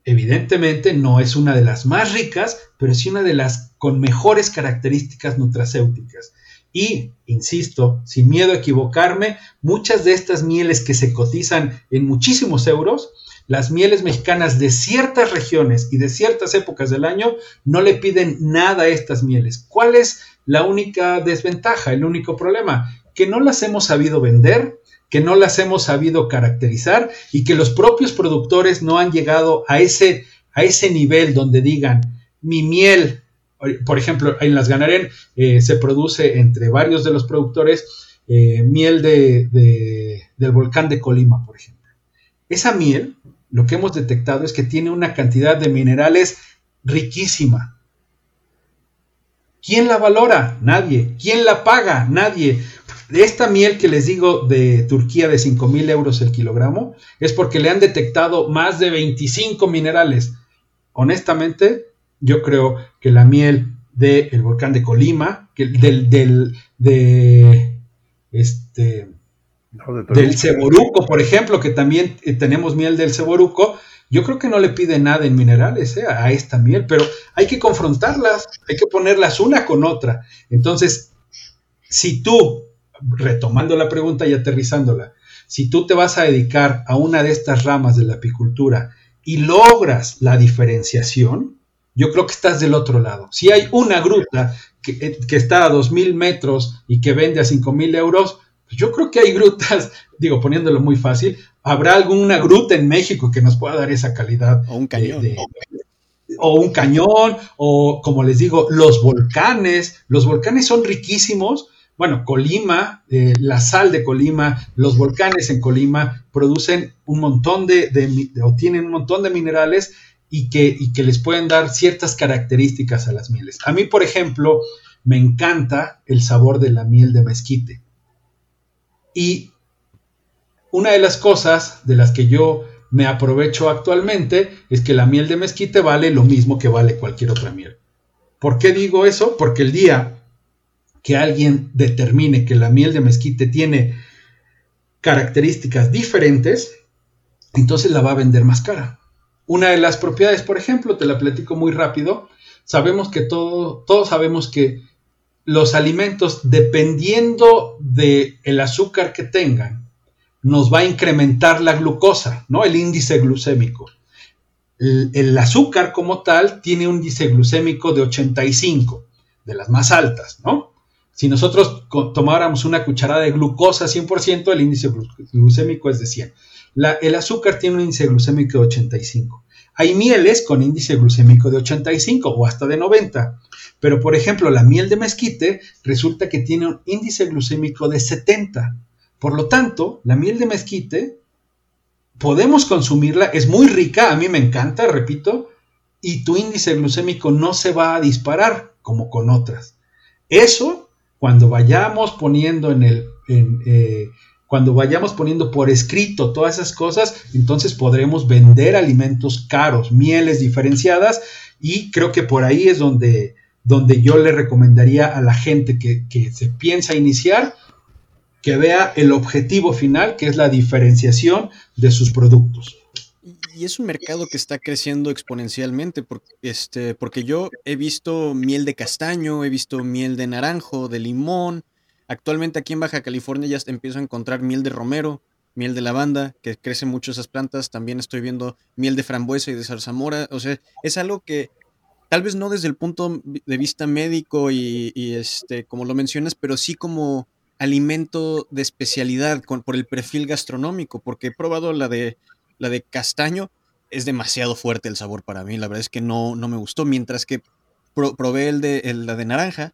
evidentemente no es una de las más ricas, pero sí una de las con mejores características nutracéuticas. Y, insisto, sin miedo a equivocarme, muchas de estas mieles que se cotizan en muchísimos euros, las mieles mexicanas de ciertas regiones y de ciertas épocas del año no le piden nada a estas mieles. ¿Cuál es la única desventaja, el único problema? Que no las hemos sabido vender, que no las hemos sabido caracterizar y que los propios productores no han llegado a ese, a ese nivel donde digan, mi miel por ejemplo, en las Ganaren eh, se produce entre varios de los productores eh, miel de, del volcán de Colima, por ejemplo. Esa miel, lo que hemos detectado es que tiene una cantidad de minerales riquísima. ¿Quién la valora? Nadie. ¿Quién la paga? Nadie. Esta miel que les digo de Turquía de 5 mil euros el kilogramo es porque le han detectado más de 25 minerales. Honestamente, yo creo que la miel del volcán de Colima, del, del, de, este, del Ceboruco, por ejemplo, que también eh, tenemos miel del Ceboruco, yo creo que no le pide nada en minerales eh, a esta miel, pero hay que confrontarlas, hay que ponerlas una con otra. Entonces, si tú, retomando la pregunta y aterrizándola, si tú te vas a dedicar a una de estas ramas de la apicultura y logras la diferenciación, yo creo que estás del otro lado. Si hay una gruta que, eh, está a 2.000 metros y que vende a 5.000 euros, yo creo que hay grutas, digo, poniéndolo muy fácil, habrá alguna gruta en México que nos pueda dar esa calidad. O un cañón. o un cañón, o como les digo, los volcanes. Los volcanes son riquísimos. Bueno, Colima, eh, la sal de Colima, los volcanes en Colima producen un montón de, de, o tienen un montón de minerales y que, que les pueden dar ciertas características a las mieles. A mí, por ejemplo, me encanta el sabor de la miel de mezquite. Y una de las cosas de las que yo me aprovecho actualmente es que la miel de mezquite vale lo mismo que vale cualquier otra miel. ¿Por qué digo eso? Porque el día que alguien determine que la miel de mezquite tiene características diferentes, entonces la va a vender más cara. Una de las propiedades, por ejemplo, te la platico muy rápido, sabemos que todo, todos sabemos que los alimentos, dependiendo del el azúcar que tengan, nos va a incrementar la glucosa, ¿no? El índice glucémico. El, azúcar como tal tiene un índice glucémico de 85, de las más altas, ¿no? Si nosotros tomáramos una cucharada de glucosa 100%, el índice glucémico es de 100 el azúcar tiene un índice glucémico de 85. Hay mieles con índice glucémico de 85 o hasta de 90. Pero, por ejemplo, la miel de mezquite resulta que tiene un índice glucémico de 70. Por lo tanto, la miel de mezquite podemos consumirla, es muy rica, a mí me encanta, repito, y tu índice glucémico no se va a disparar como con otras. Eso, cuando vayamos poniendo en el, eh, cuando vayamos poniendo por escrito todas esas cosas, entonces podremos vender alimentos caros, mieles diferenciadas y creo que por ahí es donde, donde yo le recomendaría a la gente que, que se piensa iniciar que vea el objetivo final, que es la diferenciación de sus productos. Y es un mercado que está creciendo exponencialmente, porque, este, porque yo he visto miel de castaño, he visto miel de naranjo, de limón, Actualmente aquí en Baja California ya empiezo a encontrar miel de romero, miel de lavanda, que crecen mucho esas plantas. También estoy viendo miel de frambuesa y de zarzamora. O sea, es algo que tal vez no desde el punto de vista médico y, este, como lo mencionas, pero sí como alimento de especialidad por el perfil gastronómico, porque he probado la de, la de castaño, es demasiado fuerte el sabor para mí, la verdad es que no, no me gustó, mientras que probé el de, la de naranja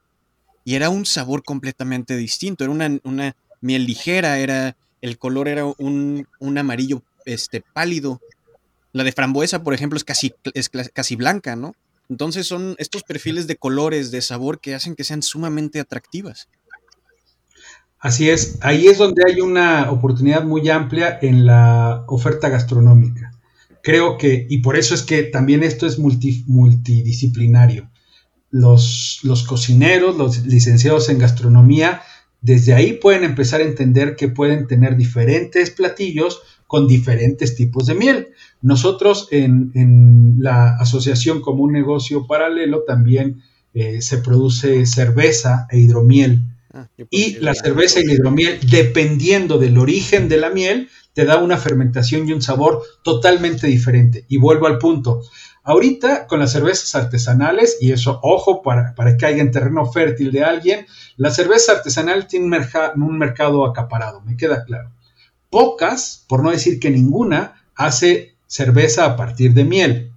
y era un sabor completamente distinto, era una, una miel ligera, era, el color era un, un, amarillo este, pálido. La de frambuesa, por ejemplo, es casi, es casi blanca, ¿no? Entonces son estos perfiles de colores, de sabor que hacen que sean sumamente atractivas. Así es, ahí es donde hay una oportunidad muy amplia en la oferta gastronómica. Creo que, y por eso es que también esto es multidisciplinario. Los, los cocineros, los licenciados en gastronomía, desde ahí pueden empezar a entender que pueden tener diferentes platillos con diferentes tipos de miel. Nosotros en, la asociación como un negocio paralelo también eh, se produce cerveza e hidromiel Ah, y la cerveza y la hidromiel, dependiendo del origen de la miel, te da una fermentación y un sabor totalmente diferente. Y vuelvo al punto. Ahorita con las cervezas artesanales, y eso, ojo, para, para que haya en terreno fértil de alguien, la cerveza artesanal tiene un, un mercado acaparado, me queda claro. Pocas, por no decir que ninguna, hace cerveza a partir de miel.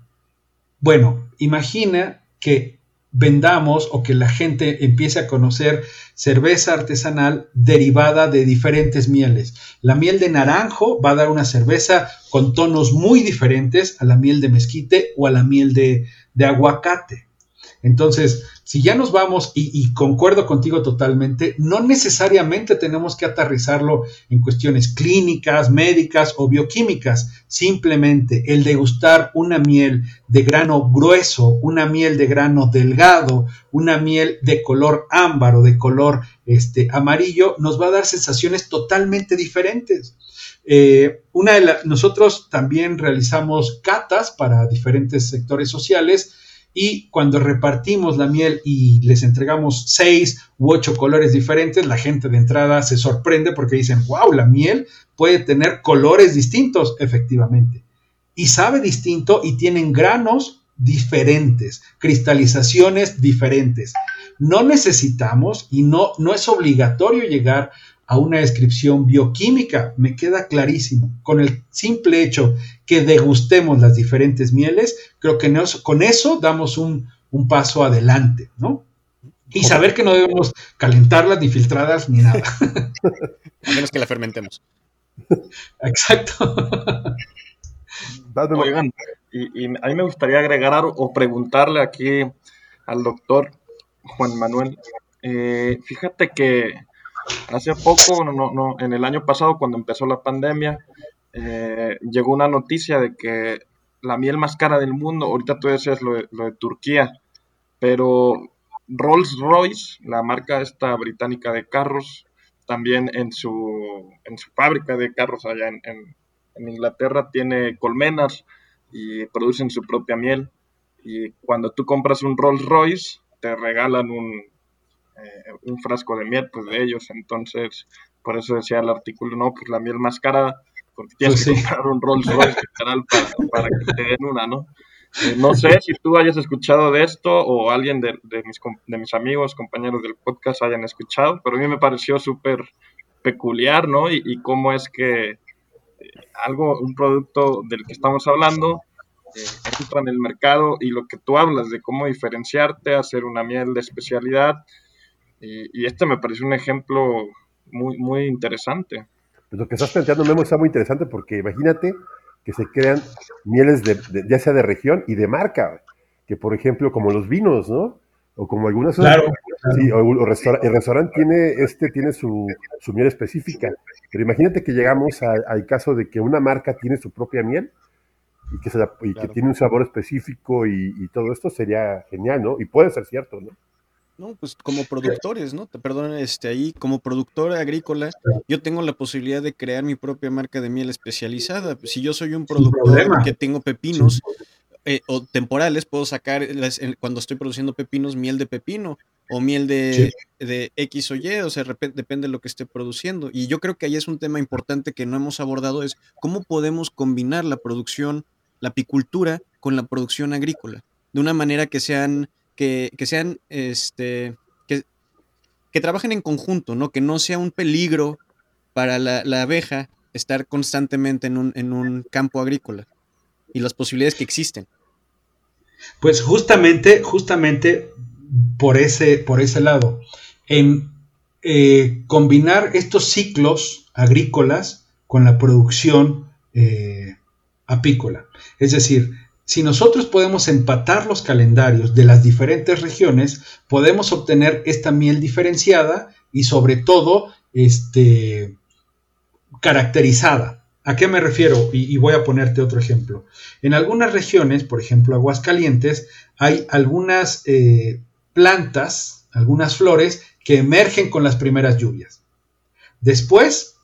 Bueno, imagina que vendamos o que la gente empiece a conocer cerveza artesanal derivada de diferentes mieles. La miel de naranjo va a dar una cerveza con tonos muy diferentes a la miel de mezquite o a la miel de, de aguacate. Entonces, si ya nos vamos, y, concuerdo contigo totalmente, no necesariamente tenemos que aterrizarlo en cuestiones clínicas, médicas o bioquímicas. Simplemente el degustar una miel de grano grueso, una miel de grano delgado, una miel de color ámbar o de color este, amarillo, nos va a dar sensaciones totalmente diferentes. Eh, una de nosotros también realizamos catas para diferentes sectores sociales y cuando repartimos la miel y les entregamos seis u ocho colores diferentes, la gente de entrada se sorprende porque dicen, wow, la miel puede tener colores distintos, efectivamente. Y sabe distinto y tienen granos diferentes, cristalizaciones diferentes. No necesitamos y no, no es obligatorio llegar a una descripción bioquímica, me queda clarísimo. Con el simple hecho que degustemos las diferentes mieles, creo que con eso damos un, paso adelante, ¿no? Y saber que no debemos calentarlas ni filtradas ni nada. a menos que la fermentemos. Exacto. Oigan, y, a mí me gustaría agregar o preguntarle aquí al doctor Juan Manuel. Eh, fíjate que Hace poco, no, no, en el año pasado, cuando empezó la pandemia, eh, llegó una noticia de que la miel más cara del mundo, ahorita tú decías lo de, lo de Turquía, pero Rolls Royce, la marca esta británica de carros, también en su, en su fábrica de carros allá en, en Inglaterra tiene colmenas y producen su propia miel. Y cuando tú compras un Rolls Royce, te regalan un, eh, un frasco de miel, pues de ellos. Entonces, por eso decía el artículo, no, pues la miel más cara, porque tienes pues que comprar un Rolls Royce para, para, que te den una, ¿no? Eh, no sé si tú hayas escuchado de esto o alguien de, de, mis, de mis amigos, compañeros del podcast hayan escuchado, pero a mí me pareció súper peculiar, ¿no? Y, y, cómo es que eh, algo, un producto del que estamos hablando, entra en el mercado y lo que tú hablas de cómo diferenciarte, hacer una miel de especialidad, y, este me parece un ejemplo muy, muy interesante. Pues lo que estás planteando, Memo, está muy interesante porque imagínate que se crean mieles de, ya sea de región y de marca, que por ejemplo, como los vinos, ¿no? O como algunas claro, Sí, o, el restaurante tiene, este tiene su, su, miel específica. Pero imagínate que llegamos al caso de que una marca tiene su propia miel y que, se y que tiene un sabor específico y, y, todo esto sería genial, ¿no? Y puede ser cierto, ¿no? No, pues como productores, ¿no? Te Perdón, este, ahí como productor agrícola, yo tengo la posibilidad de crear mi propia marca de miel especializada. Si yo soy un productor que tengo pepinos eh, o temporales, puedo sacar cuando estoy produciendo pepinos miel de pepino o miel de, de X o Y, o sea, depende de lo que esté produciendo. Y yo creo que ahí es un tema importante que no hemos abordado, es cómo podemos combinar la producción, la apicultura, con la producción agrícola, de una manera que sean, que, que sean, este, que, que, trabajen en conjunto, ¿no? Que no sea un peligro para la, la abeja estar constantemente en un, en un campo agrícola y las posibilidades que existen. Pues justamente, justamente por ese, por ese lado, en eh, combinar estos ciclos agrícolas con la producción eh, apícola. Es decir, si nosotros podemos empatar los calendarios de las diferentes regiones, podemos obtener esta miel diferenciada y sobre todo este, caracterizada. ¿A qué me refiero? Y, voy a ponerte otro ejemplo. En algunas regiones, por ejemplo Aguascalientes, hay algunas eh, plantas, algunas flores que emergen con las primeras lluvias. Después,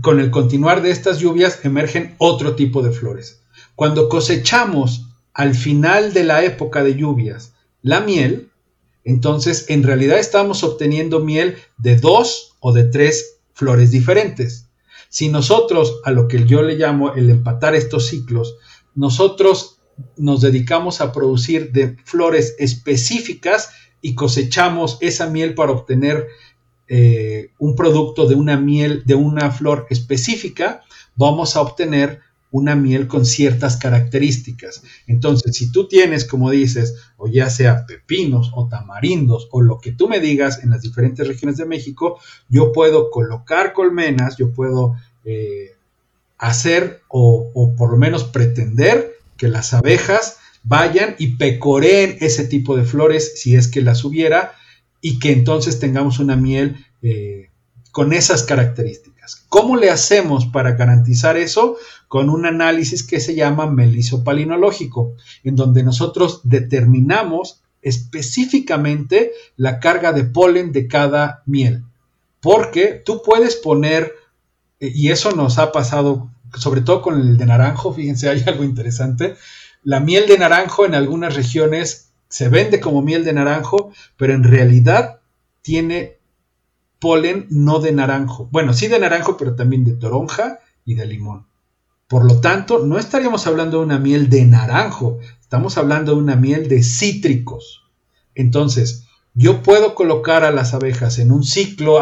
con el continuar de estas lluvias, emergen otro tipo de flores. Cuando cosechamos al final de la época de lluvias la miel, entonces en realidad estamos obteniendo miel de dos o de tres flores diferentes. Si nosotros, a lo que yo le llamo el empatar estos ciclos, nosotros nos dedicamos a producir de flores específicas y cosechamos esa miel para obtener eh, un producto de una miel, de una flor específica, vamos a obtener una miel con ciertas características. Entonces, si tú tienes, como dices, o ya sea pepinos o tamarindos o lo que tú me digas en las diferentes regiones de México, yo puedo colocar colmenas, yo puedo eh, hacer o, o por lo menos pretender que las abejas vayan y pecoreen ese tipo de flores si es que las hubiera y que entonces tengamos una miel eh, con esas características. ¿Cómo le hacemos para garantizar eso? Con un análisis que se llama melisopalinológico, en donde nosotros determinamos específicamente la carga de polen de cada miel. Porque tú puedes poner, y eso nos ha pasado sobre todo con el de naranjo, fíjense, hay algo interesante. La miel de naranjo en algunas regiones se vende como miel de naranjo, pero en realidad tiene polen no de naranjo. Bueno, sí de naranjo, pero también de toronja y de limón. Por lo tanto, no estaríamos hablando de una miel de naranjo, estamos hablando de una miel de cítricos. Entonces, yo puedo colocar a las abejas en un ciclo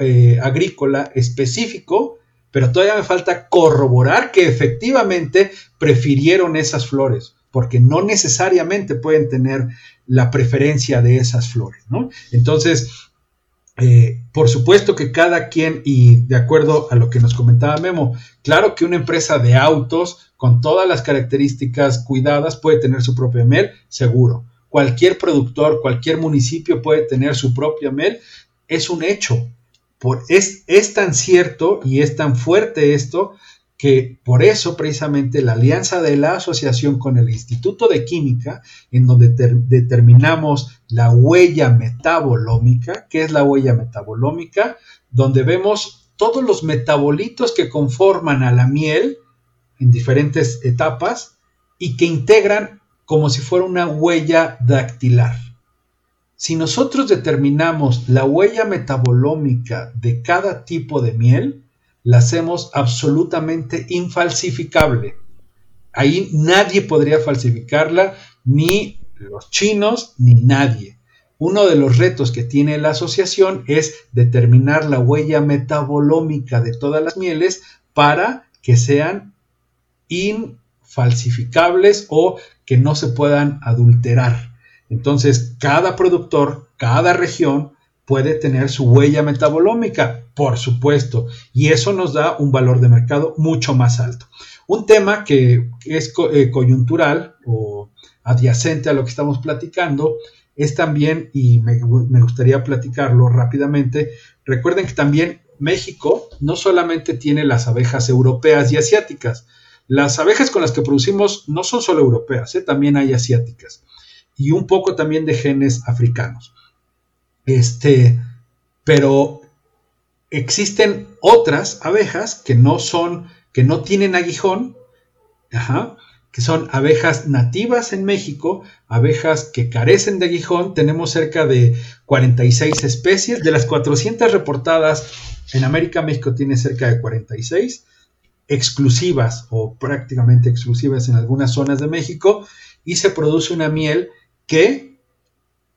eh, agrícola específico pero todavía me falta corroborar que efectivamente prefirieron esas flores, porque no necesariamente pueden tener la preferencia de esas flores, ¿no? Entonces, eh, por supuesto que cada quien, y de acuerdo a lo que nos comentaba Memo, claro que una empresa de autos con todas las características cuidadas puede tener su propia miel, seguro. Cualquier productor, cualquier municipio puede tener su propia miel, es un hecho, es, tan cierto y es tan fuerte esto que por eso precisamente la alianza de la asociación con el Instituto de Química, en donde determinamos la huella metabolómica, ¿qué es la huella metabolómica? Donde vemos todos los metabolitos que conforman a la miel en diferentes etapas y que integran como si fuera una huella dactilar. Si nosotros determinamos la huella metabolómica de cada tipo de miel, la hacemos absolutamente infalsificable. Ahí nadie podría falsificarla, ni los chinos, ni nadie. Uno de los retos que tiene la asociación es determinar la huella metabolómica de todas las mieles para que sean infalsificables o que no se puedan adulterar. Entonces, cada productor, cada región puede tener su huella metabolómica, por supuesto, y eso nos da un valor de mercado mucho más alto. Un tema que es eh, coyuntural o adyacente a lo que estamos platicando es también, y me, gustaría platicarlo rápidamente, recuerden que también México no solamente tiene las abejas europeas y asiáticas, las abejas con las que producimos no son solo europeas, ¿eh? también hay asiáticas y un poco también de genes africanos. Este, pero existen otras abejas que no son, que no tienen aguijón, que son abejas nativas en México, abejas que carecen de aguijón. Tenemos cerca de 46 especies. De las 400 reportadas en América, México tiene cerca de 46 exclusivas o prácticamente exclusivas en algunas zonas de México y se produce una miel que,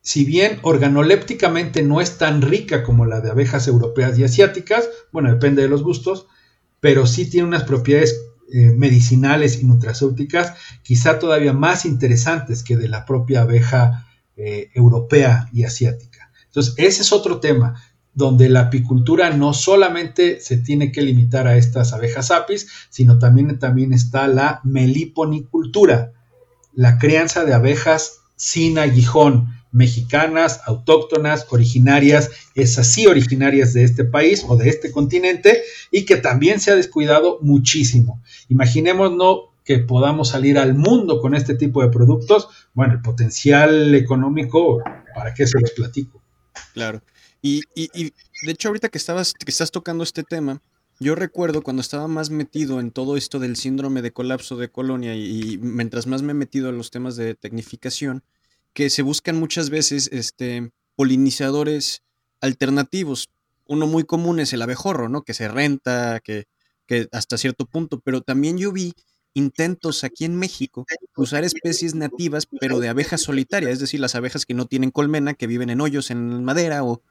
si bien organolépticamente no es tan rica como la de abejas europeas y asiáticas, bueno, depende de los gustos, pero sí tiene unas propiedades eh, medicinales y nutracéuticas quizá todavía más interesantes que de la propia abeja eh, europea y asiática. Entonces, ese es otro tema donde la apicultura no solamente se tiene que limitar a estas abejas apis, sino también, también está la meliponicultura, la crianza de abejas sin aguijón, mexicanas, autóctonas, originarias, esas sí originarias de este país o de este continente y que también se ha descuidado muchísimo. Imaginémonos que podamos salir al mundo con este tipo de productos, bueno, el potencial económico, ¿para qué se los platico? Claro. Y, de hecho ahorita que, estabas, que estás tocando este tema, yo recuerdo cuando estaba más metido en todo esto del síndrome de colapso de colonia y, mientras más me he metido en los temas de tecnificación, que se buscan muchas veces este, polinizadores alternativos. Uno muy común es el abejorro, ¿no? Que se renta, que, que hasta cierto punto, pero también yo vi intentos aquí en México usar especies nativas, pero de abejas solitarias, es decir, las abejas que no tienen colmena, que viven en hoyos en madera o...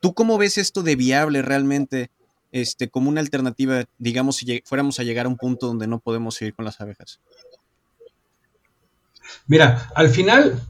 ¿Tú cómo ves esto de viable realmente este, como una alternativa, digamos, si fuéramos a llegar a un punto donde no podemos seguir con las abejas? Mira, al final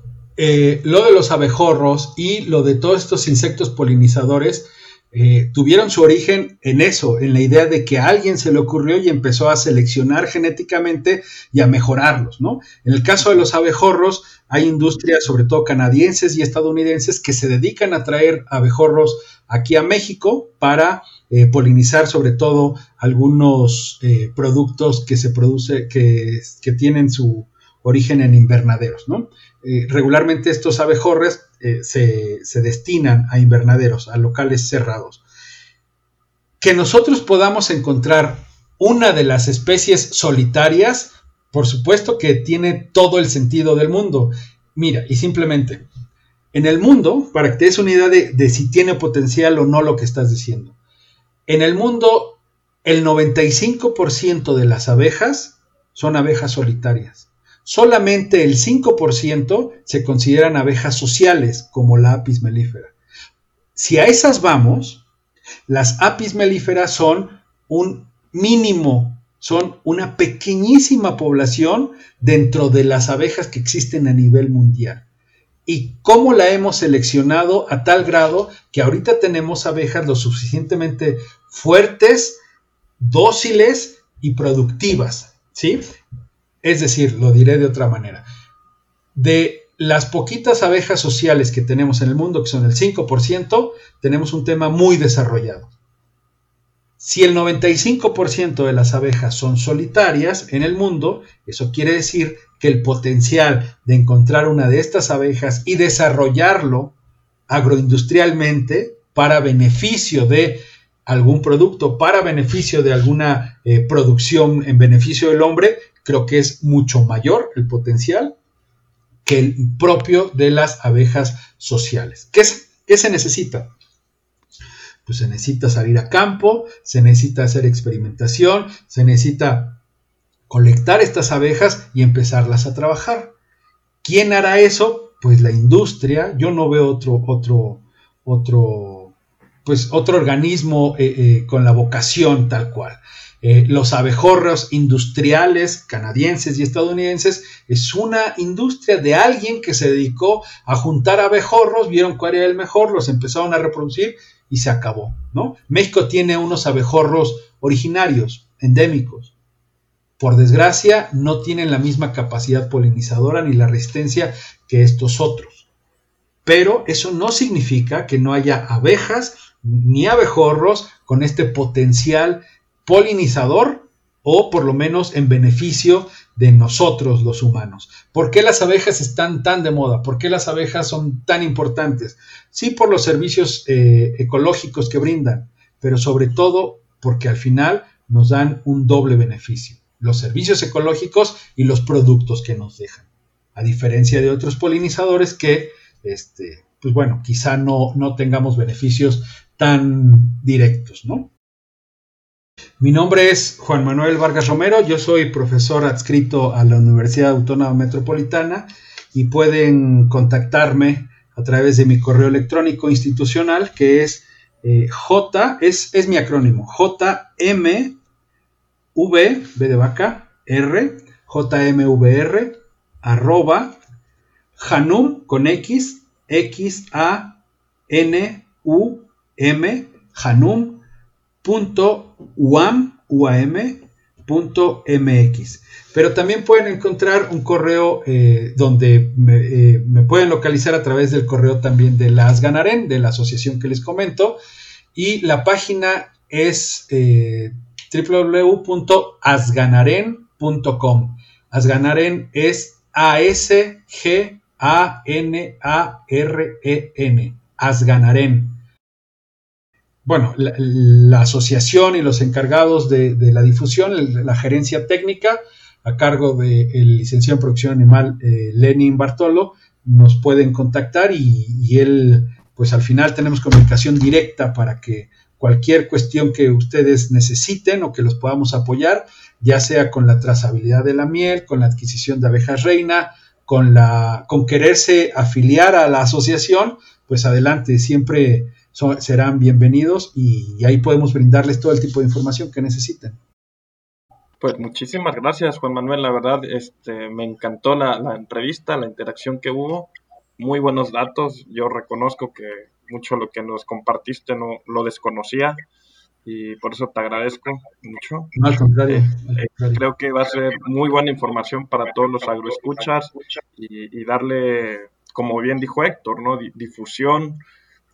eh, lo de los abejorros y lo de todos estos insectos polinizadores eh, tuvieron su origen en eso, en la idea de que a alguien se le ocurrió y empezó a seleccionar genéticamente y a mejorarlos, ¿no? En el caso de los abejorros, hay industrias, sobre todo canadienses y estadounidenses, que se dedican a traer abejorros aquí a México para eh, polinizar sobre todo algunos productos que se produce, que, que tienen su origen en invernaderos, ¿no? Eh, regularmente estos abejorres eh, se, destinan a invernaderos, a locales cerrados. Que nosotros podamos encontrar una de las especies solitarias, por supuesto que tiene todo el sentido del mundo. Mira, y simplemente, en el mundo, para que te des una idea de, de si tiene potencial o no lo que estás diciendo, en el mundo el 95% de las abejas son abejas solitarias solamente el 5% se consideran abejas sociales, como la apis melífera. Si a esas vamos, las apis melíferas son un mínimo, son una pequeñísima población dentro de las abejas que existen a nivel mundial. Y cómo la hemos seleccionado a tal grado que ahorita tenemos abejas lo suficientemente fuertes, dóciles y productivas, ¿sí? Es decir, lo diré de otra manera, de las poquitas abejas sociales que tenemos en el mundo, que son el 5%, tenemos un tema muy desarrollado. Si el 95% de las abejas son solitarias en el mundo, eso quiere decir que el potencial de encontrar una de estas abejas y desarrollarlo agroindustrialmente para beneficio de algún producto, para beneficio de alguna eh, producción en beneficio del hombre, creo que es mucho mayor el potencial que el propio de las abejas sociales. ¿Qué, se necesita? Pues se necesita salir a campo, se necesita hacer experimentación, se necesita colectar estas abejas y empezarlas a trabajar. ¿Quién hará eso? Pues la industria. Yo no veo otro, otro, otro, pues otro organismo eh, eh, con la vocación tal cual. Eh, los abejorros industriales canadienses y estadounidenses es una industria de alguien que se dedicó a juntar abejorros, vieron cuál era el mejor, los empezaron a reproducir y se acabó, ¿no? México tiene unos abejorros originarios, endémicos. Por desgracia, no tienen la misma capacidad polinizadora ni la resistencia que estos otros. Pero eso no significa que no haya abejas ni abejorros con este potencial polinizador o por lo menos en beneficio de nosotros los humanos. ¿Por qué las abejas están tan de moda? ¿Por qué las abejas son tan importantes? Sí, por los servicios eh, ecológicos que brindan, pero sobre todo porque al final nos dan un doble beneficio. los servicios ecológicos y los productos que nos dejan. A diferencia de otros polinizadores que, este, pues bueno, quizá no, no tengamos beneficios tan directos, ¿no? Mi nombre es Juan Manuel Vargas Romero, yo soy profesor adscrito a la Universidad Autónoma Metropolitana y pueden contactarme a través de mi correo electrónico institucional que es eh, J, es, es, mi acrónimo, JMV, B de vaca, R, JMVR, arroba, Hanum con X, X, A, N, U, M. Pero también pueden encontrar un correo eh, donde eh, me, pueden localizar a través del correo también de la Asganaren, de la asociación que les comento. Y la página es eh, www.asganaren.com. Asganaren es A-S-G-A-N-A-R-E-N. Asganaren. Bueno, la, asociación y los encargados de, la difusión, la gerencia técnica, a cargo del licenciado en producción animal eh, Lenin Bartolo, nos pueden contactar y, él, pues al final tenemos comunicación directa para que cualquier cuestión que ustedes necesiten o que los podamos apoyar, ya sea con la trazabilidad de la miel, con la adquisición de abejas reina, con la con quererse afiliar a la asociación, pues adelante, siempre serán bienvenidos y ahí podemos brindarles todo el tipo de información que necesiten. Pues muchísimas gracias, Juan Manuel. La verdad, este, me encantó la, entrevista, la interacción que hubo. Muy buenos datos. Yo reconozco que mucho lo que nos compartiste no lo desconocía y por eso te agradezco mucho. No, al contrario, eh, eh, creo que va a ser muy buena información para todos los agroescuchas y, y darle, como bien dijo Héctor, ¿no? difusión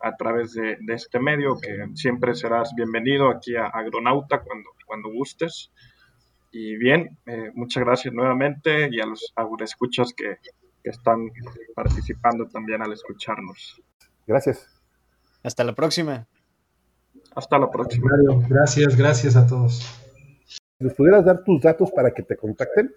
a través de, este medio, que siempre serás bienvenido aquí a Agronauta cuando, cuando gustes. Y bien, eh, muchas gracias nuevamente y a los escuchas que, que están participando también al escucharnos. Gracias. Hasta la próxima. Hasta la próxima. Gracias, gracias a todos. ¿Les pudieras dar tus datos para que te contacten?